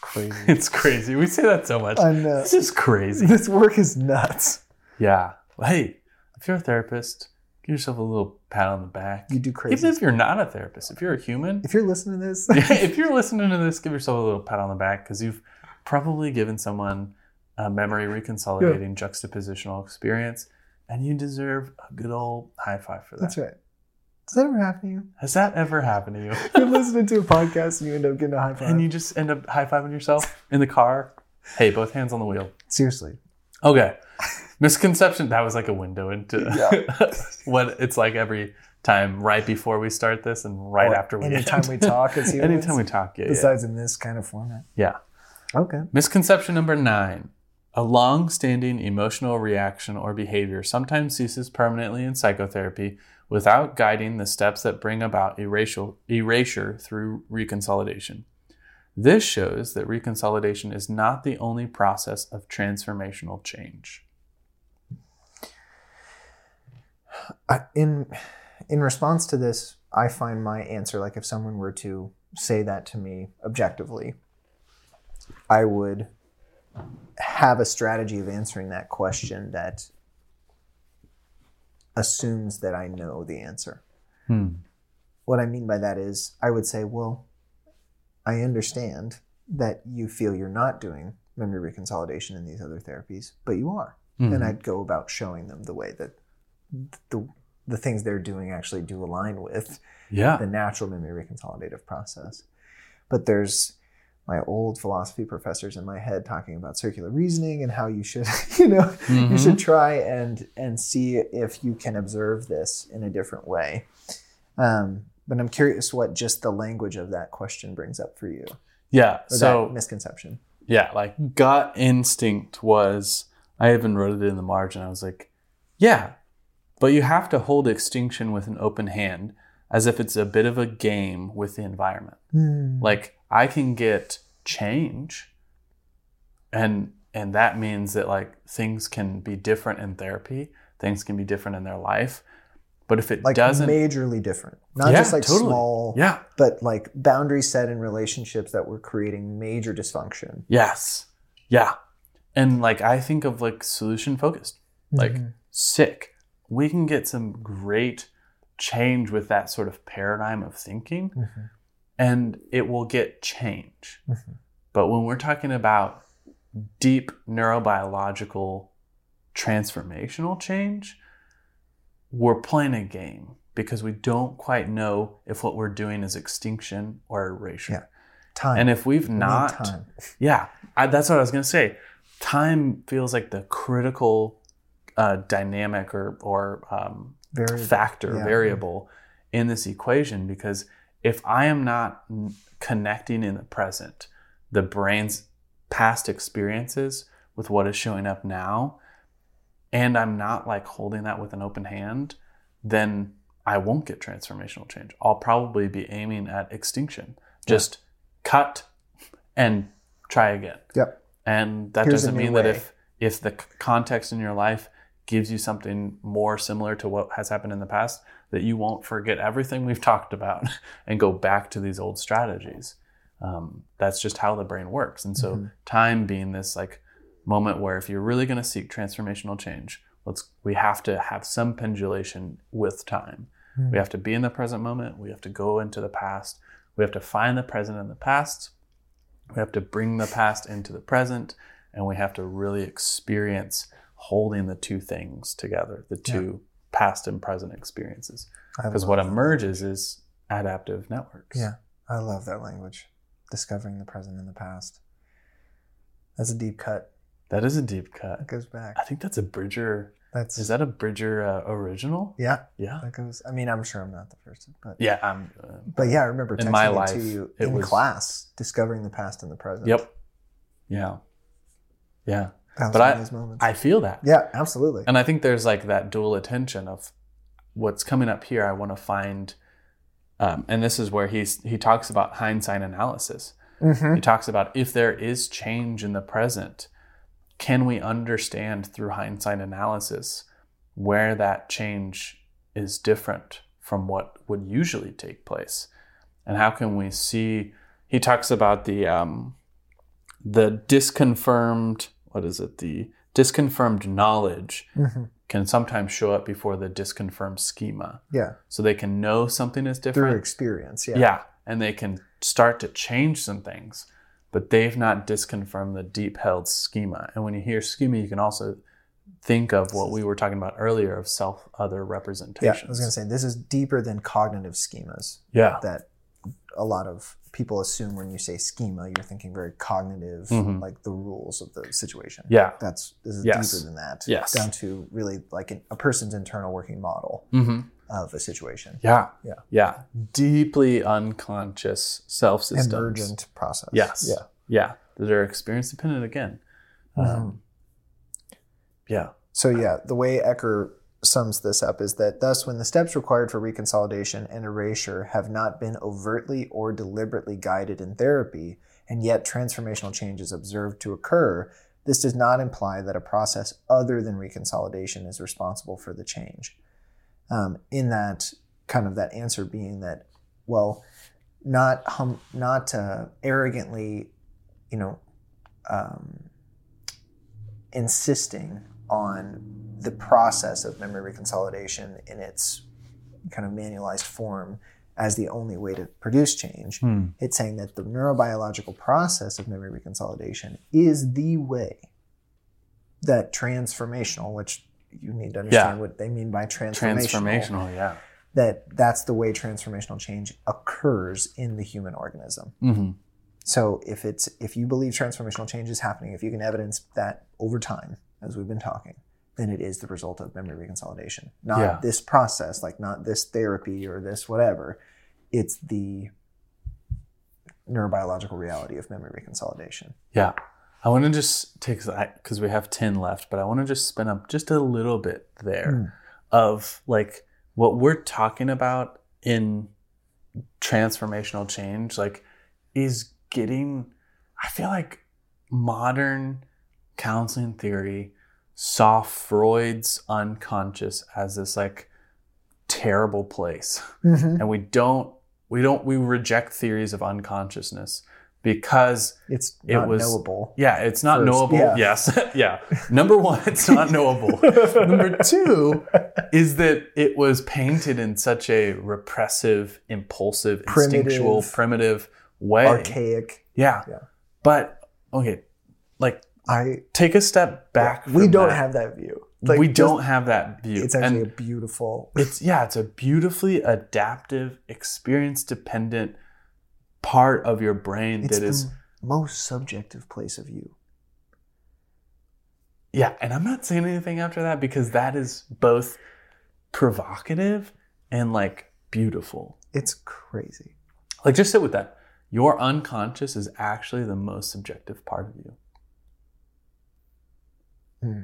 crazy. It's crazy. We say that so much. I know. This is crazy. This work is nuts. Yeah. Hey, if you're a therapist, give yourself a little pat on the back. You do crazy. Even if you're not a therapist, if you're a human, if you're listening to this, if you're listening to this, give yourself a little pat on the back because you've probably given someone a memory reconsolidating juxtapositional experience, and you deserve a good old high five for that. that's right. Does that ever happen to you? Has that ever happened to you? You're listening to a podcast and you end up getting a high five. and you just end up high fiving yourself in the car? Hey, both hands on the wheel. Seriously. Okay. Misconception. That was like a window into what it's like every time right before we start this and right Or after we anytime end. we talk as humans. anytime we talk, yeah, yeah. Besides in this kind of format. yeah. Okay. Misconception number nine. A long standing emotional reaction or behavior sometimes ceases permanently in psychotherapy without guiding the steps that bring about erasure, through reconsolidation. This shows that reconsolidation is not the only process of transformational change. In in response to this, I find my answer like if someone were to say that to me objectively, I would have a strategy of answering that question that assumes that I know the answer. Hmm. What I mean by that is, I would say, well, I understand that you feel you're not doing memory reconsolidation in these other therapies, but you are. Mhm. And I'd go about showing them the way that the the things they're doing actually do align with Yeah. the natural memory reconsolidative process. But there's my old philosophy professors in my head talking about circular reasoning and how you should, you know, you Mhm. should try and and see if you can observe this in a different way. Um, but I'm curious what just the language of that question brings up for you, Yeah. So that misconception. Yeah, like gut instinct was, I even wrote it in the margin. I was like, yeah, but you have to hold extinction with an open hand as if it's a bit of a game with the environment. Hmm. Like, I can get change, and and that means that like things can be different in therapy, things can be different in their life. But if it Like doesn't, majorly different, not Yeah, just like totally. small, yeah, but like boundaries set in relationships that were creating major dysfunction. yes, yeah, and like I think of like solution focused. like Mhm. sick. We can get some great change with that sort of paradigm of thinking, Mhm. And it will get change. Mhm. But when we're talking about deep neurobiological transformational change, we're playing a game because we don't quite know if what we're doing is extinction or erasure. Yeah. time. And if we've not time. yeah, I, that's what I was gonna say. Time feels like the critical uh, dynamic or or um, Very factor yeah. variable in this equation because if I am not connecting in the present, the brain's past experiences with what is showing up now, and I'm not like holding that with an open hand, then I won't get transformational change. I'll probably be aiming at extinction. Just cut and try again. Yep. And that Here's doesn't mean that if if the context in your life gives you something more similar to what has happened in the past, that you won't forget everything we've talked about and go back to these old strategies. Um, that's just how the brain works. And so, time being this like moment where if you're really going to seek transformational change, let's we have to have some pendulation with time. We have to be in the present moment. We have to go into the past. We have to find the present in the past. We have to bring the past into the present, and we have to really experience holding the two things together, the two past and present experiences. Because what that. emerges is adaptive networks. Yeah, I love that language. Discovering the present and the past. That's a deep cut. That is a deep cut. That goes back. I think that's a Bridger. That's Is that a Bridger uh, original? yeah. Yeah. That goes. I mean, I'm sure I'm not the first, but Yeah. I'm, uh, but yeah, I remember In texting my it to you in was- class, discovering the past and the present. yep. Yeah. Yeah. But I-. I feel that. yeah, absolutely. And I think there's like that dual attention of what's coming up here. I want to find, um, and this is where he's he talks about hindsight analysis. hmm He talks about if there is change in the present, can we understand through hindsight analysis where that change is different from what would usually take place, and how can we see? He talks about the um, the disconfirmed. What is it? The disconfirmed knowledge hmm can sometimes show up before the disconfirmed schema, Yeah, so they can know something is different through experience. Yeah. Yeah. And they can start to change some things, but they've not disconfirmed the deep held schema. And when you hear schema, you can also think of what we were talking about earlier of self other Yeah. I was going to say this is deeper than cognitive schemas Yeah. that a lot of people assume when you say schema, you're thinking very cognitive, Mhm. like the rules of the situation. Yeah. That's this is Yes. deeper than that. Yes. down to really like an, a person's internal working model hmm of a situation. Yeah. Yeah. Yeah. Deeply unconscious self systems. Emergent process. Yes. Yeah. Yeah. That are experience dependent again. Um, Mhm. yeah. So yeah, the way Ecker sums this up is that thus when the steps required for reconsolidation and erasure have not been overtly or deliberately guided in therapy, and yet transformational change is observed to occur, this does not imply that a process other than reconsolidation is responsible for the change. Um, in that kind of that answer being that, well, not hum, not uh, arrogantly, you know, um, insisting on the process of memory reconsolidation in its kind of manualized form as the only way to produce change. Hmm. It's saying that the neurobiological process of memory reconsolidation is the way that transformational, which you need to understand Yeah. what they mean by transformational, Transformational. Yeah. that that's the way transformational change occurs in the human organism. hmm So if it's if you believe transformational change is happening, if you can evidence that over time, as we've been talking, then it is the result of memory reconsolidation. Not Yeah. this process, like not this therapy or this whatever. It's the neurobiological reality of memory reconsolidation. Yeah. I want to just take that because we have 10 left, but I want to just spin up just a little bit there hmm. of like what we're talking about in transformational change, like is getting, I feel like modern counseling theory saw Freud's unconscious as this like terrible place Mm-hmm. and we don't we don't we reject theories of unconsciousness because It's It was- knowable. yeah it's not First, knowable yeah. yes yeah number one it's not knowable number two is that it was painted in such a repressive impulsive instinctual Primitive. primitive way Archaic. yeah Yeah. but okay like I take a step back we don't that. have that view. we just- don't have that view It's actually And- a beautiful. it's yeah it's a beautifully adaptive experience dependent part of your brain It's that the is most subjective place of you. yeah and i'm not saying anything after that because that is both provocative and like beautiful It's crazy. like just sit with that your unconscious is actually the most subjective part of you Hmm.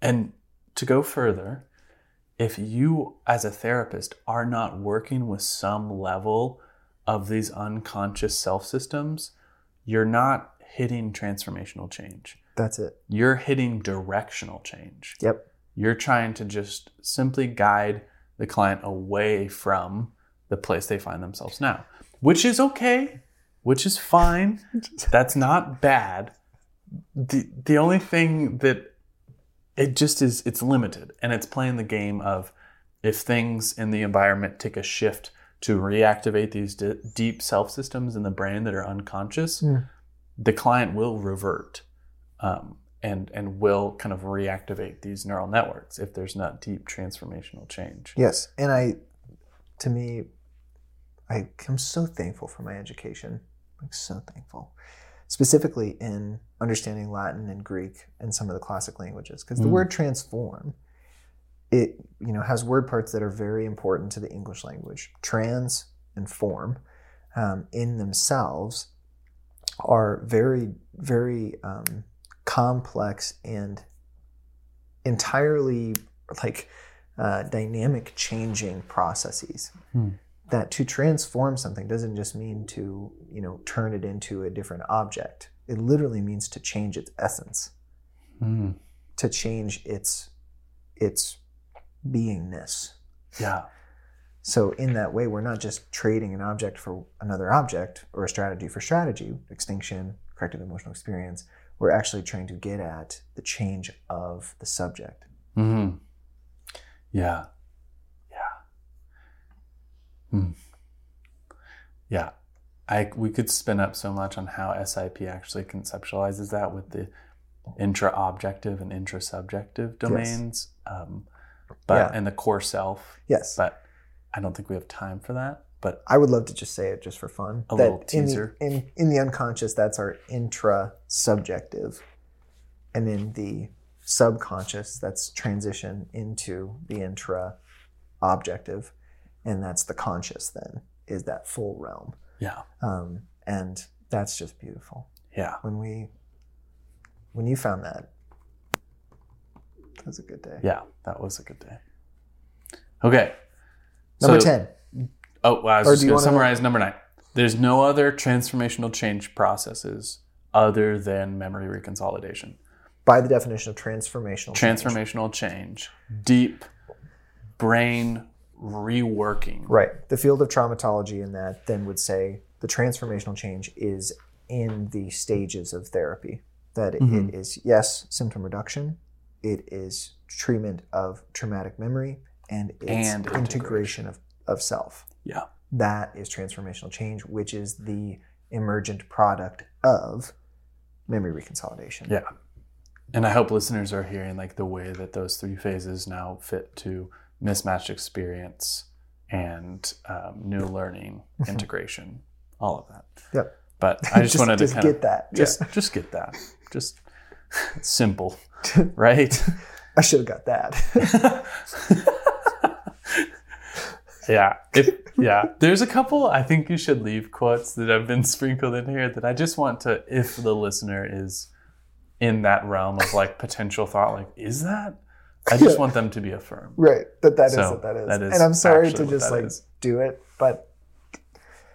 and to go further if you as a therapist are not working with some level of these unconscious self systems you're not hitting transformational change That's it. you're hitting directional change Yep. you're trying to just simply guide the client away from the place they find themselves now, which is okay, which is fine. That's not bad. The, the only thing that it just is, it's limited and it's playing the game of if things in the environment take a shift to reactivate these d- deep self systems in the brain that are unconscious, Mm. the client will revert um, and and will kind of reactivate these neural networks if there's not deep transformational change. Yes, and I, to me, I am so thankful for my education. I'm so thankful, specifically in understanding Latin and Greek and some of the classic languages, because the Mm. word transform, it you know has word parts that are very important to the English language. Trans and form, um, in themselves, are very very um, complex and entirely like uh, dynamic changing processes Hmm. That to transform something doesn't just mean to you know turn it into a different object it literally means to change its essence Mm. to change its its beingness Yeah. so in that way we're not just trading an object for another object or a strategy for strategy extinction corrective emotional experience we're actually trying to get at the change of the subject hmm Yeah. Yeah. Hmm. Yeah. I we could spin up so much on how SIP actually conceptualizes that with the intra-objective and intra-subjective domains, um, but Yeah. and the core self. yes But I don't think we have time for that. But I would love to just say it just for fun. A little in the- teaser. In, in the unconscious, that's our intra-subjective, and in the subconscious, that's transition into the intra-objective, and that's the conscious. Then is that full realm, yeah, um, and that's just beautiful. yeah, When we, when you found that, that was a good day. yeah. That was a good day. Okay. Number So- ten. Oh, well, I was Or just going to summarize number nine. There's no other transformational change processes other than memory reconsolidation. By the definition of transformational. change. Transformational change, deep brain reworking. Right. The field of traumatology in that then would say the transformational change is in the stages of therapy. That Mhm. it is, yes, symptom reduction, it is treatment of traumatic memory, and it's And integration, integration. of, of self. Yeah. That is transformational change, which is the emergent product of memory reconsolidation. Yeah. And I hope listeners are hearing like the way that those three phases now fit to mismatched experience and um, new learning, integration, all of that. Yep. But I just, wanted just to kind get of that. just Just just get that. Just simple, right? I should have got that. yeah. If yeah, there's a couple I think you should leave quotes that have been sprinkled in here that I just want to if the listener is in that realm of like potential thought like is that I just want them to be affirmed. right. That that is So, what that is. that is and I'm sorry to just like is. do it, but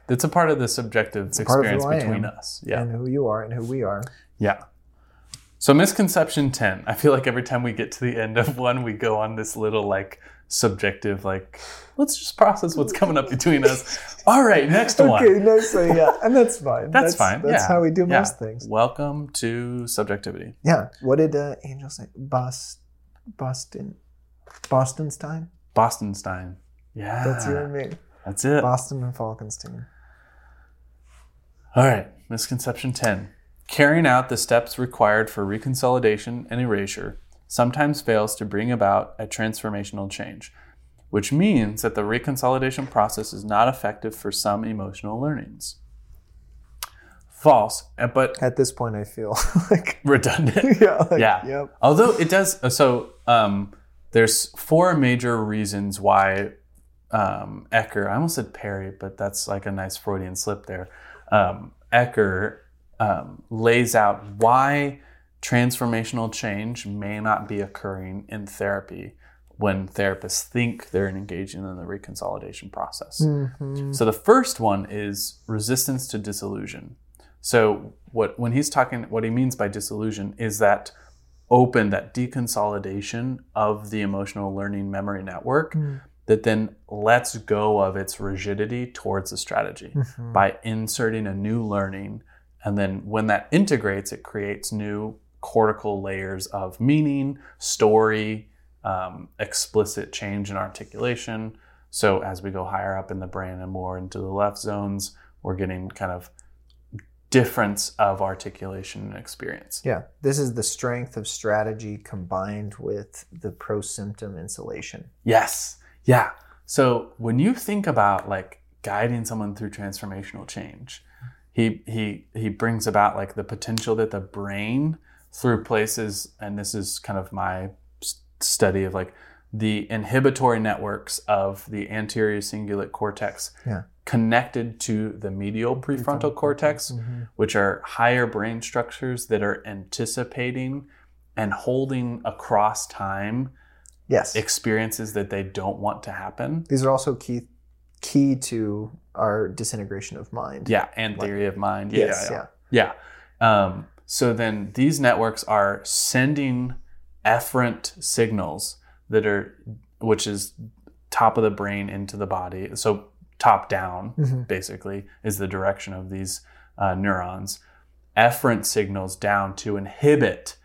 It's a part of the subjective experience between am. us. Yeah. and who you are and who we are. Yeah. So misconception 10. I feel like every time we get to the end of one, we go on this little like subjective, like, let's just process what's coming up between us. All right, next one. Okay, no, so yeah, and that's fine. That's, fine. That's yeah. how we do Yeah. most things. Welcome to subjectivity. Yeah. What did uh, Angel say? Bos- Boston, Bostonstein. Bostonstein. Yeah. That's you and me. That's it. Boston and Falkenstein. All right, misconception 10. Carrying out the steps required for reconsolidation and erasure sometimes fails to bring about a transformational change, which means that the reconsolidation process is not effective for some emotional learnings. False, uh, but At this point, I feel like redundant. yeah, like, yeah. Yep. Although it does, so um, there's four major reasons why um, Ecker, I almost said Perry, but that's like a nice Freudian slip there. Um, Ecker um, lays out why transformational change may not be occurring in therapy when therapists think they're engaging in the reconsolidation process. Mhm. So the first one is resistance to disillusion. So what when he's talking what he means by disillusion is that open that deconsolidation of the emotional learning memory network that then lets go of its rigidity towards the strategy Mhm. by inserting a new learning. And then when that integrates, it creates new cortical layers of meaning, story, um, explicit change in articulation. So as we go higher up in the brain and more into the left zones, we're getting kind of difference of articulation and experience. Yeah, this is the strength of strategy combined with the pro symptom insulation. Yes. Yeah. So when you think about like guiding someone through transformational change, he he he brings about like the potential that the brain through places and this is kind of my study of like the inhibitory networks of the anterior cingulate cortex Yeah. Connected to the medial prefrontal cortex Mhm. which are higher brain structures that are anticipating and holding across time Yes, experiences that they don't want to happen. these are also key key to our disintegration of mind. Yeah, and theory of mind. Yeah, Yes, yeah, yeah. Yeah. Um, so then these networks are sending efferent signals that are, which is top of the brain into the body. So top down, Mhm. basically, is the direction of these uh, neurons. Efferent signals down to inhibit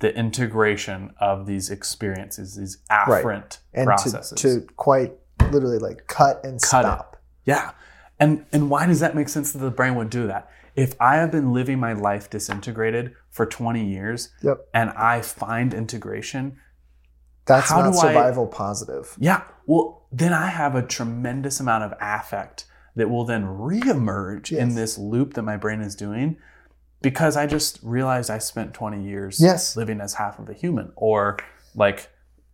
the integration of these experiences, these afferent and processes. to, to quite literally like cut and Cut it. stop. Yeah. And and why does that make sense that the brain would do that? If I have been living my life disintegrated for 20 years Yep, and I find integration, that's not do I- survival positive. yeah, well, then I have a tremendous amount of affect that will then reemerge in this loop that my brain is doing because I just realized I spent 20 years Yes. living as half of a human or like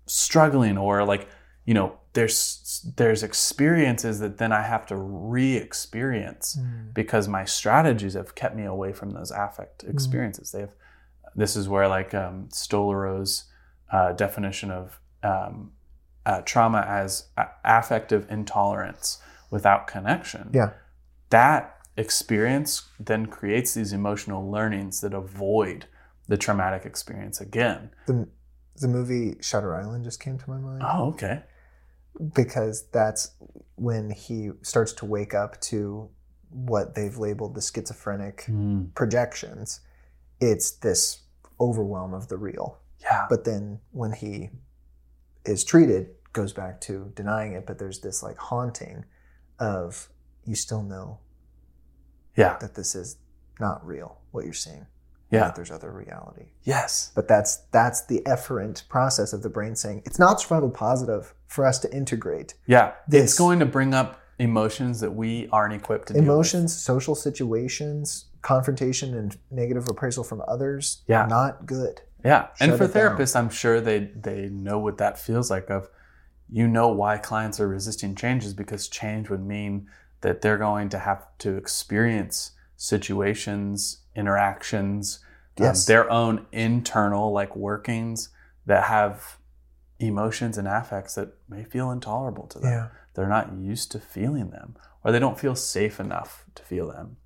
struggling or like you know there's there's experiences that then I have to re-experience because my strategies have kept me away from those affect experiences. They have this is where like um, Stolorow's uh, definition of um, uh, trauma as a- affective intolerance without connection. Yeah. That experience then creates these emotional learnings that avoid the traumatic experience again. The the movie Shutter Island just came to my mind Oh, okay. because that's when he starts to wake up to what they've labeled the schizophrenic projections. It's this overwhelm of the real. Yeah. But then when he is treated, goes back to denying it, but there's this like haunting of you still know Yeah. that this is not real, what you're seeing. Yeah. That there's other reality. Yes. But that's that's the efferent process of the brain saying it's not survival positive for us to integrate Yeah. This- It's going to bring up emotions that we aren't equipped to emotions, social situations, confrontation and negative appraisal from others. Yeah. Not good. Yeah, and for it down. therapists, I'm sure they they know what that feels like. Of you know why clients are resisting changes because change would mean that they're going to have to experience situations, interactions, um, their own internal like workings that have emotions and affects that may feel intolerable to them. Yeah. They're not used to feeling them, or they don't feel safe enough to feel them,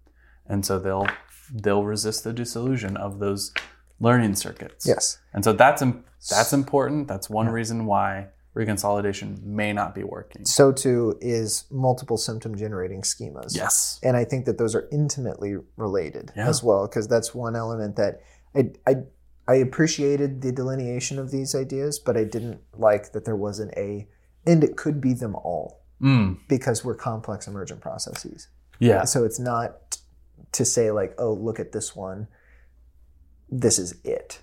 and so they'll they'll resist the disillusion of those learning circuits. Yes. And so that's that's important. That's one reason why reconsolidation may not be working. So too is multiple symptom generating schemas. Yes. And I think that those are intimately related Yeah. as well, because that's one element that I, I I appreciated the delineation of these ideas, but I didn't like that there wasn't a and it could be them all Mm. because we're complex emergent processes. Yeah. So it's not to say like, oh, look at this one. This is it.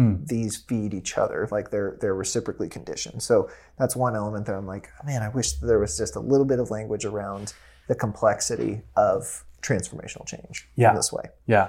Hmm. These feed each other, like they're they're reciprocally conditioned. So that's one element that I'm like, man, I wish there was just a little bit of language around the complexity of transformational change Yeah. in this way. Yeah.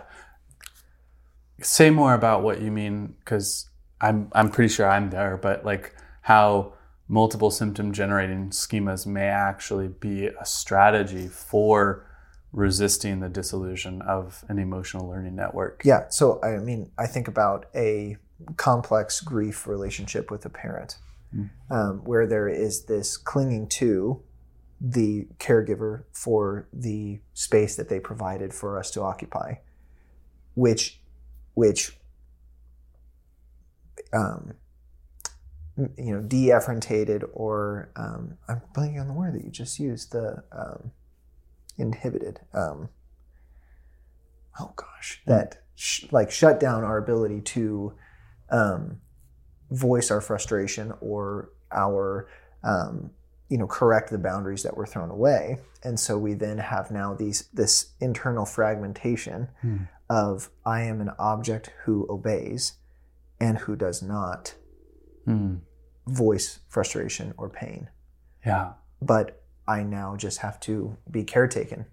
Say more about what you mean, because I'm I'm pretty sure I'm there, but like how multiple symptom generating schemas may actually be a strategy for resisting the dissolution of an emotional learning network. Yeah. So I mean, I think about a complex grief relationship with a parent, um, where there is this clinging to the caregiver for the space that they provided for us to occupy, which, which, um, you know, deafferentated or um, I'm blanking on the word that you just used. The um, inhibited. Um, oh gosh, that sh- like shut down our ability to um, voice our frustration or our um, you know correct the boundaries that were thrown away and so we then have now these this internal fragmentation Hmm. of i am an object who obeys and who does not Hmm. voice frustration or pain Yeah. but I now just have to be caretaken.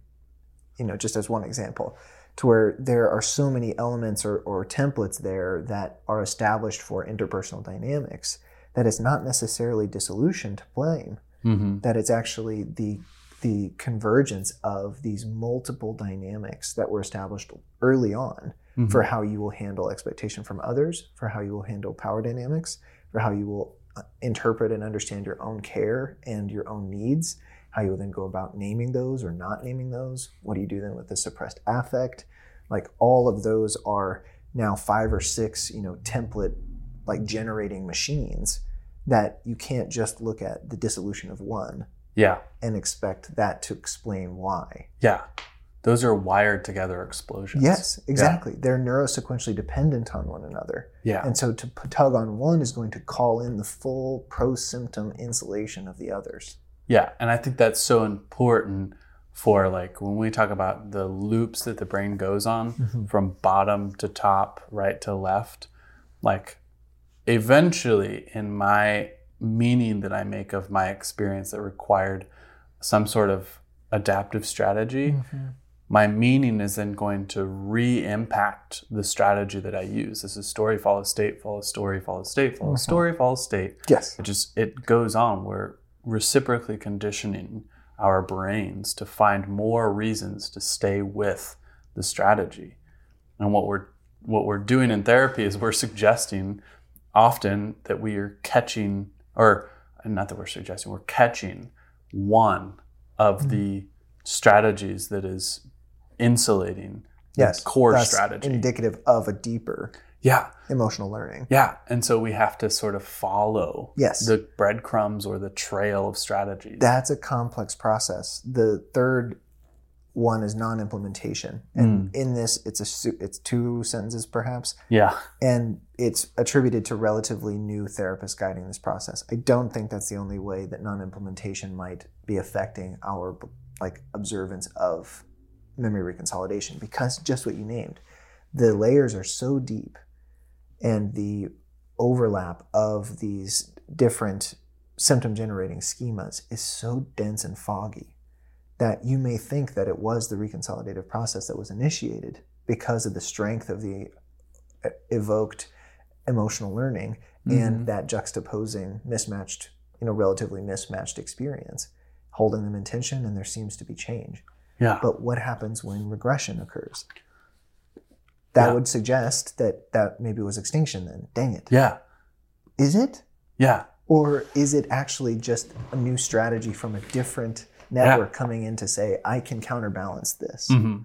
You know, just as one example, to where there are so many elements or, or templates there that are established for interpersonal dynamics that it's not necessarily dissolution to blame, Mm-hmm. that it's actually the the convergence of these multiple dynamics that were established early on Mm-hmm. for how you will handle expectation from others, for how you will handle power dynamics, for how you will uh, interpret and understand your own care and your own needs, how you then go about naming those or not naming those. What do you do then with the suppressed affect? Like all of those are now five or six, you know, template like generating machines that you can't just look at the dissolution of one Yeah. and expect that to explain why. Yeah. Those are wired together explosions. Yes, exactly. They're neurosequentially dependent on one another. Yeah. And so to tug on one is going to call in the full pro symptom insulation of the others. Yeah, and I think that's so important for like when we talk about the loops that the brain goes on Mm-hmm. from bottom to top, right to left. Like eventually in my meaning that I make of my experience that required some sort of adaptive strategy, my meaning is then going to re-impact the strategy that I use. This is story follow state, follow story, follow state, follow story, follow state. Yes. It just it goes on. We're reciprocally conditioning our brains to find more reasons to stay with the strategy. And what we're what we're doing in therapy is we're suggesting often that we are catching or not that we're suggesting we're catching one of mm-hmm. the strategies that is insulating the Yes. core strategy. Indicative of a deeper yeah. emotional learning. Yeah, and so we have to sort of follow Yes. the breadcrumbs or the trail of strategies. That's a complex process. The third one is non-implementation, and mm. in this, it's a it's two sentences perhaps, yeah, and it's attributed to relatively new therapists guiding this process. I don't think that's the only way that non-implementation might be affecting our like observance of memory reconsolidation because just what you named, the layers are so deep, and the overlap of these different symptom generating schemas is so dense and foggy that you may think that it was the reconsolidative process that was initiated because of the strength of the uh, evoked emotional learning and that juxtaposing mismatched, you know, relatively mismatched experience, holding them in tension, and there seems to be change. yeah, But what happens when regression occurs? That Yeah. would suggest that that maybe was extinction then. Dang it. yeah, Is it? yeah, Or is it actually just a new strategy from a different network coming in to say, I can counterbalance this? hmm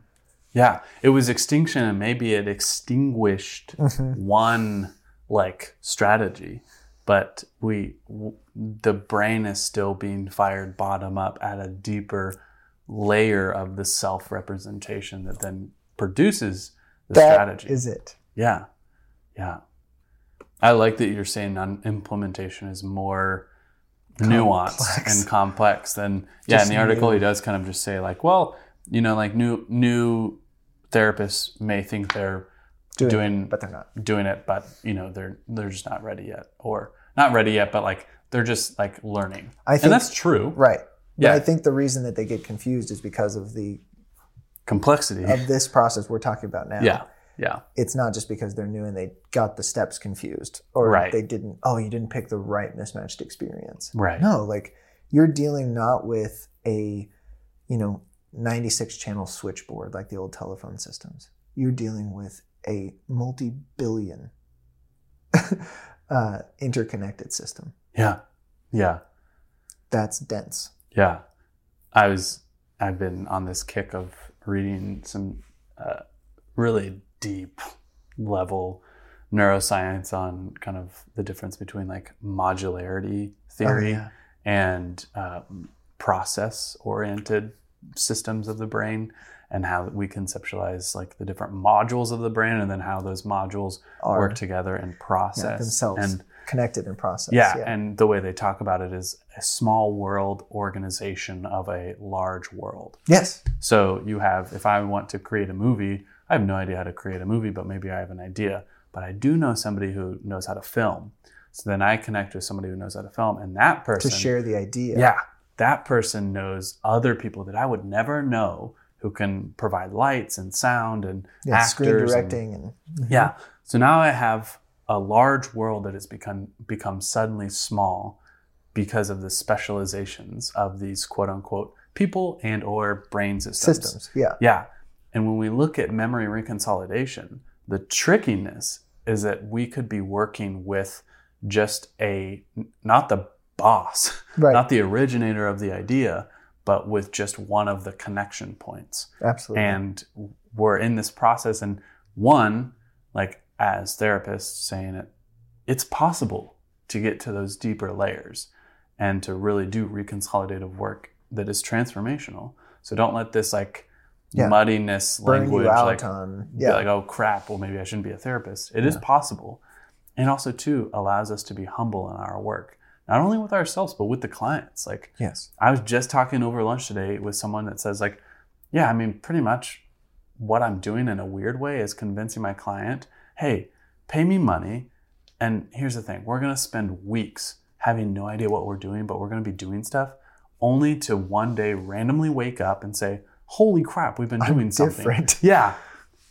yeah. It was extinction, and maybe it extinguished one like strategy, but we w- the brain is still being fired bottom up at a deeper layer of the self representation that then produces the That strategy. is it. Yeah. Yeah. I like that you're saying non implementation is more nuanced Complex. and complex than yeah, Just in the article new. he does kind of just say like, well, you know, like new new therapists may think they're Doing, doing but they're not. doing it, but you know, they're they're just not ready yet. Or not ready yet, but like they're just like learning. I think and that's true. right. But Yeah. I think the reason that they get confused is because of the Complexity. of this process we're talking about now. yeah. Yeah. It's not just because they're new and they got the steps confused or Right. they didn't oh, you didn't pick the right mismatched experience. Right. No, like you're dealing not with a, you know, 96 channel switchboard like the old telephone systems. You're dealing with a multi billion uh, interconnected system. Yeah. Yeah. That's dense. Yeah, I was. I've been on this kick of reading some uh, really deep level neuroscience on kind of the difference between like modularity theory yeah. and uh, process oriented systems of the brain and how we conceptualize like the different modules of the brain and then how those modules Are- work together and process Yeah, themselves and connected in process. yeah, and the way they talk about it is a small world organization of a large world. yes. So you have, if I want to create a movie, I have no idea how to create a movie, but maybe I have an idea. But I do know somebody who knows how to film. So then I connect with somebody who knows how to film, and that person To share the idea. yeah, that person knows other people that I would never know who can provide lights and sound and Yeah, actors screen and- directing and, mm-hmm. yeah. So now I have a large world that has become become suddenly small because of the specializations of these quote unquote people and or brain systems. systems. Yeah. Yeah. And when we look at memory reconsolidation, the trickiness is that we could be working with just a not the boss, Right. not the originator of the idea, but with just one of the connection points Absolutely. and we're in this process and one like as therapists saying it it's possible to get to those deeper layers and to really do reconsolidative work that is transformational so don't let this like Yeah. muddiness Burn language like on be yeah. like oh crap well maybe i shouldn't be a therapist It is possible and also too allows us to be humble in our work not only with ourselves but with the clients like yes. I was just talking over lunch today with someone that says like, yeah, I mean, pretty much what I'm doing in a weird way is convincing my client, hey, pay me money. And here's the thing, we're going to spend weeks having no idea what we're doing, but we're going to be doing stuff only to one day randomly wake up and say, holy crap, we've been I'm doing something. different. Yeah.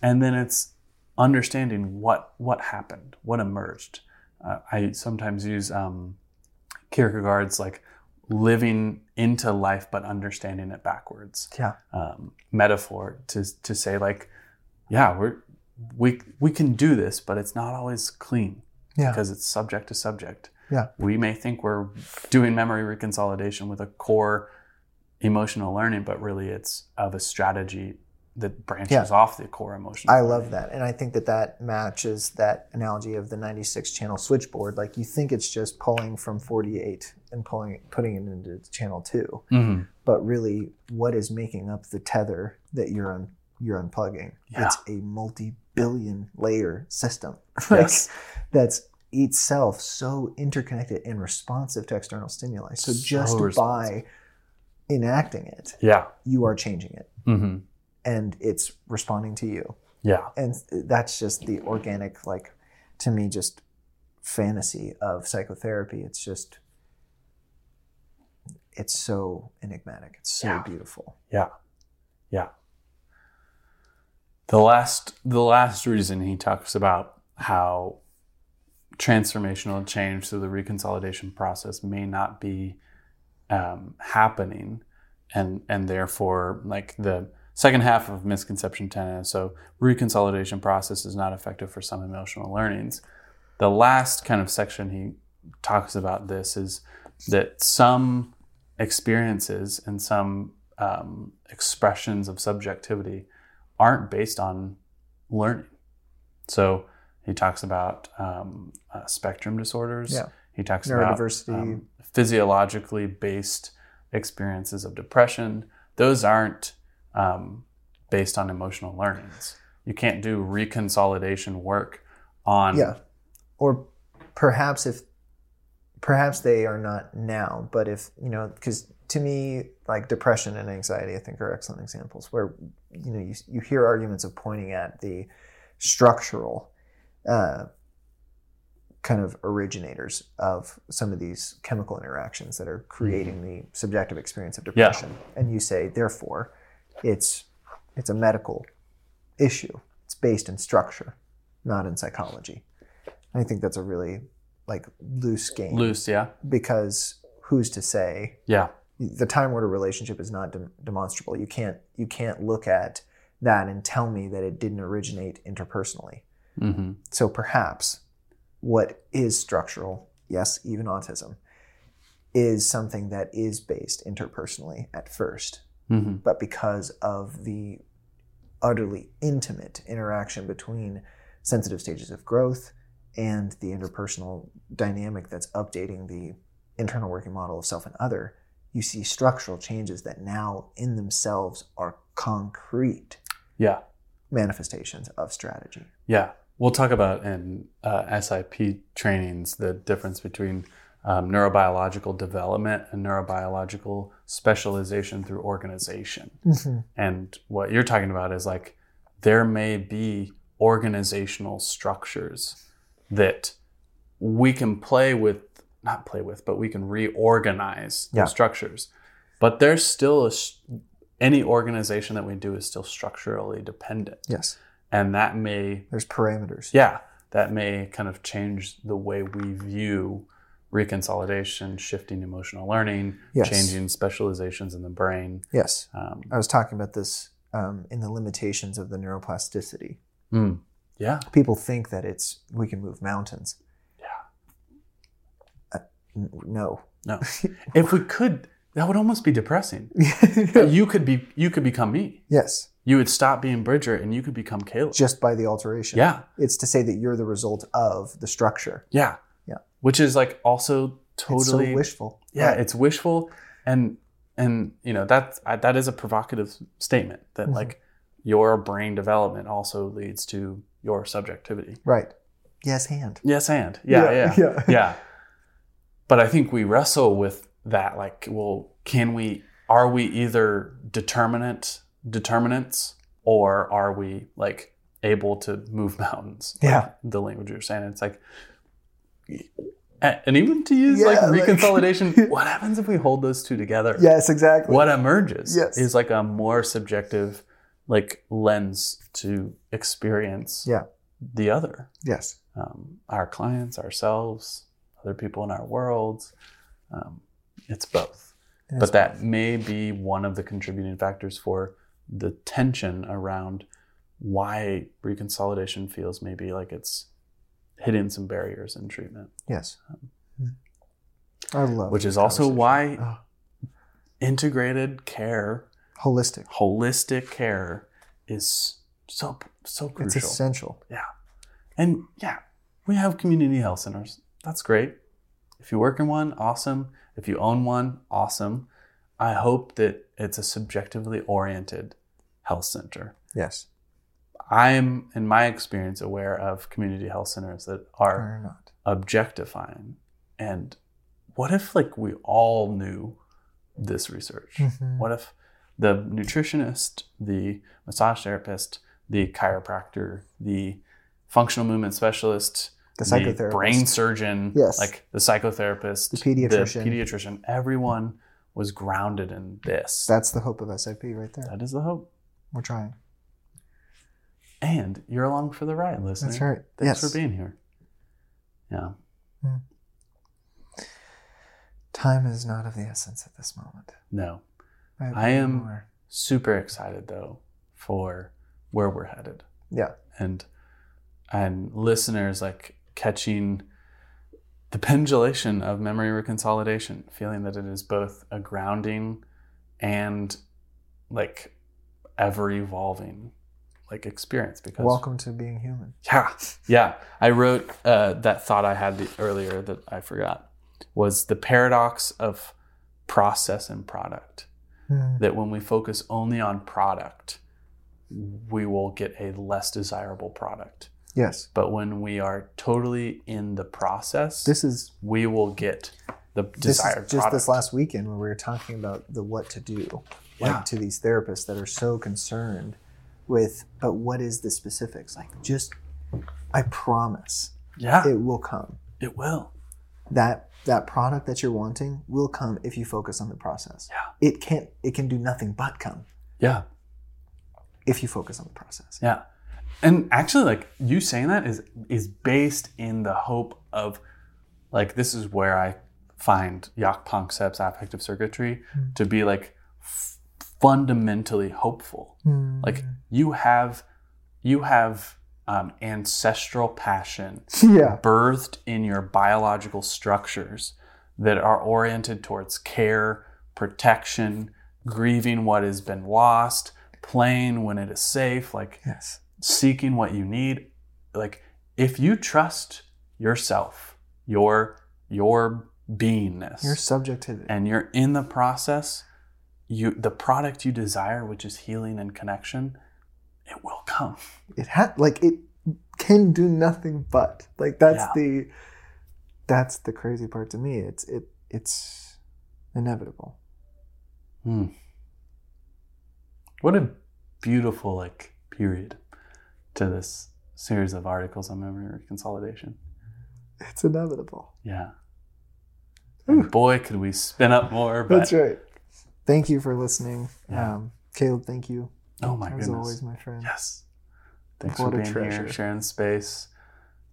And then it's understanding what what happened, what emerged. Uh, I sometimes use um, Kierkegaard's like living into life but understanding it backwards Yeah. um, metaphor to to say like, yeah, we're we we can do this, but it's not always clean Yeah. because it's subject to subject. Yeah. We may think we're doing memory reconsolidation with a core emotional learning, but really it's of a strategy that branches Yeah. off the core emotional. I love that. And I think that that matches that analogy of the 96 channel switchboard. Like you think it's just pulling from 48 and pulling putting it into channel 2, Mhm. but really what is making up the tether that you're un, you're unplugging? Yeah. It's a multi-billion layer system. like Yes. that's itself so interconnected and responsive to external stimuli. So So just by enacting it, Yeah. you are changing it hmm and it's responding to you Yeah. and that's just the organic like to me just fantasy of psychotherapy it's just it's so enigmatic it's so Yeah. beautiful Yeah. Yeah. The last the last reason he talks about how transformational change through the reconsolidation process may not be um, happening and and therefore like the second half of misconception 10 is so reconsolidation process is not effective for some emotional learnings. The last kind of section he talks about this is that some experiences and some um, expressions of subjectivity aren't based on learning. So he talks about um, uh, spectrum disorders. Yeah. He talks about um, physiologically based experiences of depression. Those aren't um, based on emotional learnings. You can't do reconsolidation work on. yeah or perhaps if perhaps they are not now but if you know because to me like depression and anxiety i think are excellent examples where you know you, you hear arguments of pointing at the structural uh, kind of originators of some of these chemical interactions that are creating the subjective experience of Yeah. depression and you say therefore it's it's a medical issue it's based in structure not in psychology i think that's a really like loose game Loose, yeah. because who's to say Yeah. The time order relationship is not dem- demonstrable. You can't you can't look at that and tell me that it didn't originate interpersonally. Hmm so perhaps what is structural, yes, even autism, is something that is based interpersonally at first. hmm But because of the utterly intimate interaction between sensitive stages of growth and the interpersonal dynamic that's updating the internal working model of self and other, you see structural changes that now in themselves are concrete Yeah. manifestations of strategy. Yeah, we'll talk about in uh, SIP trainings the difference between um, neurobiological development and neurobiological specialization through organization. And what you're talking about is like there may be organizational structures that we can play with, not play with, but we can reorganize Yeah. structures. But there's still a, any organization that we do is still structurally dependent Yes, and that may there's parameters. yeah that may kind of change the way we view reconsolidation shifting emotional learning Yes. changing specializations in the brain Yes, um, I was talking about this um, in the limitations of the neuroplasticity. mm, yeah People think that it's we can move mountains. Yeah. No. no if we could that would almost be depressing you could be you could become me yes, you would stop being bridger and you could become caleb just by the alteration. yeah It's to say that you're the result of the structure. yeah Yeah. which is like also It's totally so wishful. yeah Right. it's wishful and and you know that that is a provocative statement that Mhm. like your brain development also leads to your subjectivity right. Yes, hand. yes and yeah yeah yeah, yeah. But i think we wrestle with that like well can we are we either determinant determinants or are we like able to move mountains like Yeah. the language you're saying it's like and even to use Yeah, like like- reconsolidation what happens if we hold those two together Yes, exactly. what emerges Yes. is like a more subjective like lens to experience Yeah. the other Yes. um, our clients ourselves other people in our worlds um, it's both It but that may be one of the contributing factors for the tension around why reconsolidation feels maybe like it's hitting some barriers in treatment Yes. I love which is also why Oh, integrated care holistic. holistic care is so so crucial. It's essential. Yeah. And yeah, we have community health centers. That's great. If you work in one, awesome. If you own one, awesome. I hope that it's a subjectively oriented health center. Yes. I am, in my experience, aware of community health centers that are not. objectifying. And what if, like, we all knew this research? Mhm. What if the nutritionist, the massage therapist, the chiropractor, the functional movement specialist, The psychotherapist. brain surgeon, Yes. like the psychotherapist, The pediatrician. the pediatrician, everyone was grounded in this. That's the hope of SIP right there. that is the hope. We're trying. And you're along for the ride, listener. That's right. Thanks yes. for being here. Yeah. Hmm. Time is not of the essence at this moment. No. I, I am- more. Super excited though for where we're headed. Yeah. and and listeners like catching the pendulation of memory reconsolidation feeling that it is both a grounding and like ever evolving like experience because Welcome to being human. yeah yeah i wrote uh, that thought i had the, earlier that i forgot was the paradox of process and product Hmm. that when we focus only on product we will get a less desirable product Yes. but when we are totally in the process This is we will get the desired just product this last weekend when we were talking about the what to do, Yeah. like to these therapists that are so concerned with, but what is the specifics? Like, just I promise yeah it will come. it will That that product that you're wanting will come if you focus on the process. Yeah. It can't. It can do nothing but come yeah if you focus on the process. yeah and actually like you saying that is is based in the hope of like this is where i find Jaak Panksepp's affective circuitry to be like f- fundamentally hopeful like you have you have um, ancestral passion yeah. birthed in your biological structures that are oriented towards care, protection, grieving what has been lost, playing when it is safe, like Yes. Seeking what you need. Like if you trust yourself, your your beingness, Your subjectivity. and you're in the process, you the product you desire, which is healing and connection, it will come. it had like it can do nothing but like that's Yeah. the that's the crazy part to me it's it it's inevitable Hmm. What a beautiful like period to this series of articles on memory consolidation. it's inevitable Yeah. Boy, could we spin up more, but that's right thank you for listening Yeah. um caleb thank you oh my as goodness. always my friend Yes. Thanks What for being treasure. here, sharing space.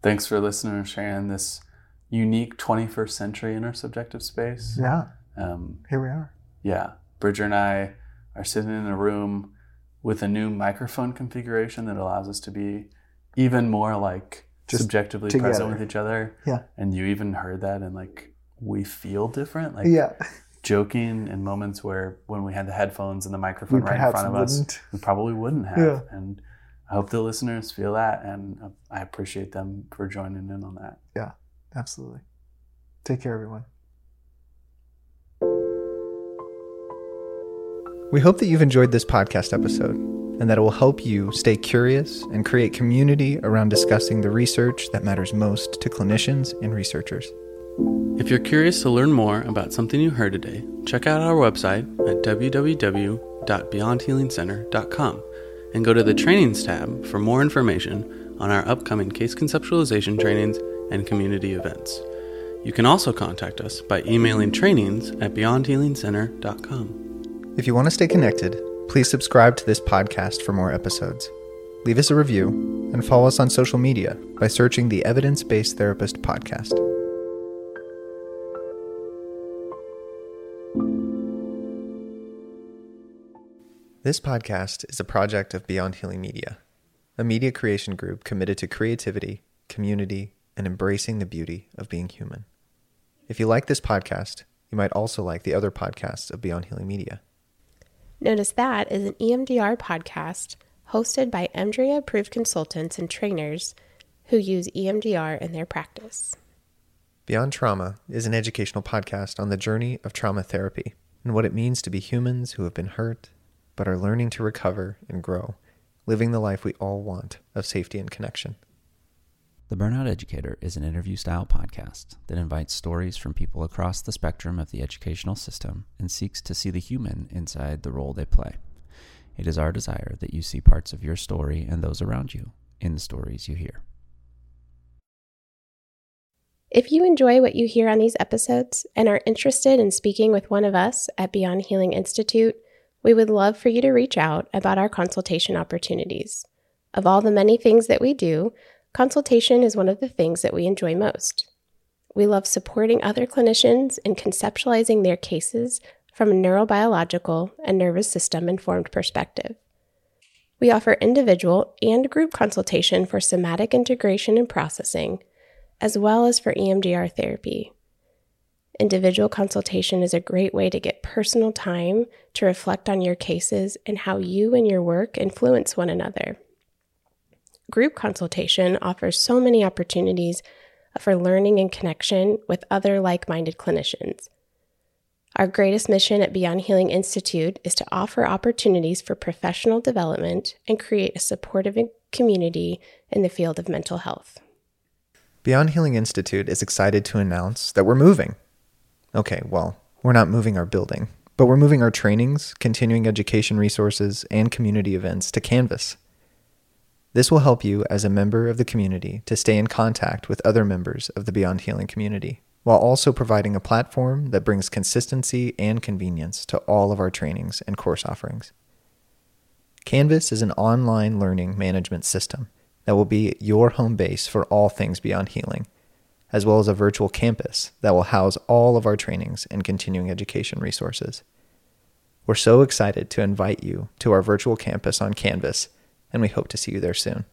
Thanks for listening and sharing this unique 21st century intersubjective space. yeah Um, here we are yeah, Bridger and I are sitting in a room with a new microphone configuration that allows us to be even more like Just subjectively present with each other. Yeah. And you even heard that and like we feel different, like yeah joking in moments where when we had the headphones and the microphone we right in front of us, wouldn't we probably wouldn't have. Yeah. And I hope the listeners feel that, and uh, I appreciate them for joining in on that. Yeah, absolutely take care everyone We hope that you've enjoyed this podcast episode and that it will help you stay curious and create community around discussing the research that matters most to clinicians and researchers. If you're curious to learn more about something you heard today, check out our website at www.beyondhealingcenter.com and go to the Trainings tab for more information on our upcoming case conceptualization trainings and community events. You can also contact us by emailing trainings at beyondhealingcenter.com. If you want to stay connected, please subscribe to this podcast for more episodes. Leave us a review and follow us on social media by searching the Evidence Based Therapist Podcast. This podcast is a project of Beyond Healing Media, a media creation group committed to creativity, community, and embracing the beauty of being human. If you like this podcast, you might also like the other podcasts of Beyond Healing Media. Notice That is an EMDR podcast hosted by EMDRIA approved consultants and trainers who use EMDR in their practice. Beyond Trauma is an educational podcast on the journey of trauma therapy and what it means to be humans who have been hurt but are learning to recover and grow, living the life we all want of safety and connection. The Burnout Educator is an interview style podcast that invites stories from people across the spectrum of the educational system and seeks to see the human inside the role they play. It is our desire that you see parts of your story and those around you in the stories you hear. If you enjoy what you hear on these episodes and are interested in speaking with one of us at Beyond Healing Institute, we would love for you to reach out about our consultation opportunities. Of all the many things that we do, consultation is one of the things that we enjoy most. We love supporting other clinicians in conceptualizing their cases from a neurobiological and nervous system informed perspective. We offer individual and group consultation for somatic integration and processing, as well as for EMDR therapy. Individual consultation is a great way to get personal time to reflect on your cases and how you and your work influence one another. Group consultation offers so many opportunities for learning and connection with other like minded clinicians. Our greatest mission at Beyond Healing Institute is to offer opportunities for professional development and create a supportive community in the field of mental health. Beyond Healing Institute is excited to announce that we're moving. Okay, well, we're not moving our building, but we're moving our trainings, continuing education resources, and community events to Canvas. This will help you as a member of the community to stay in contact with other members of the Beyond Healing community, while also providing a platform that brings consistency and convenience to all of our trainings and course offerings. Canvas is an online learning management system that will be your home base for all things beyond healing, as well as a virtual campus that will house all of our trainings and continuing education resources. We're so excited to invite you to our virtual campus on Canvas, and we hope to see you there soon.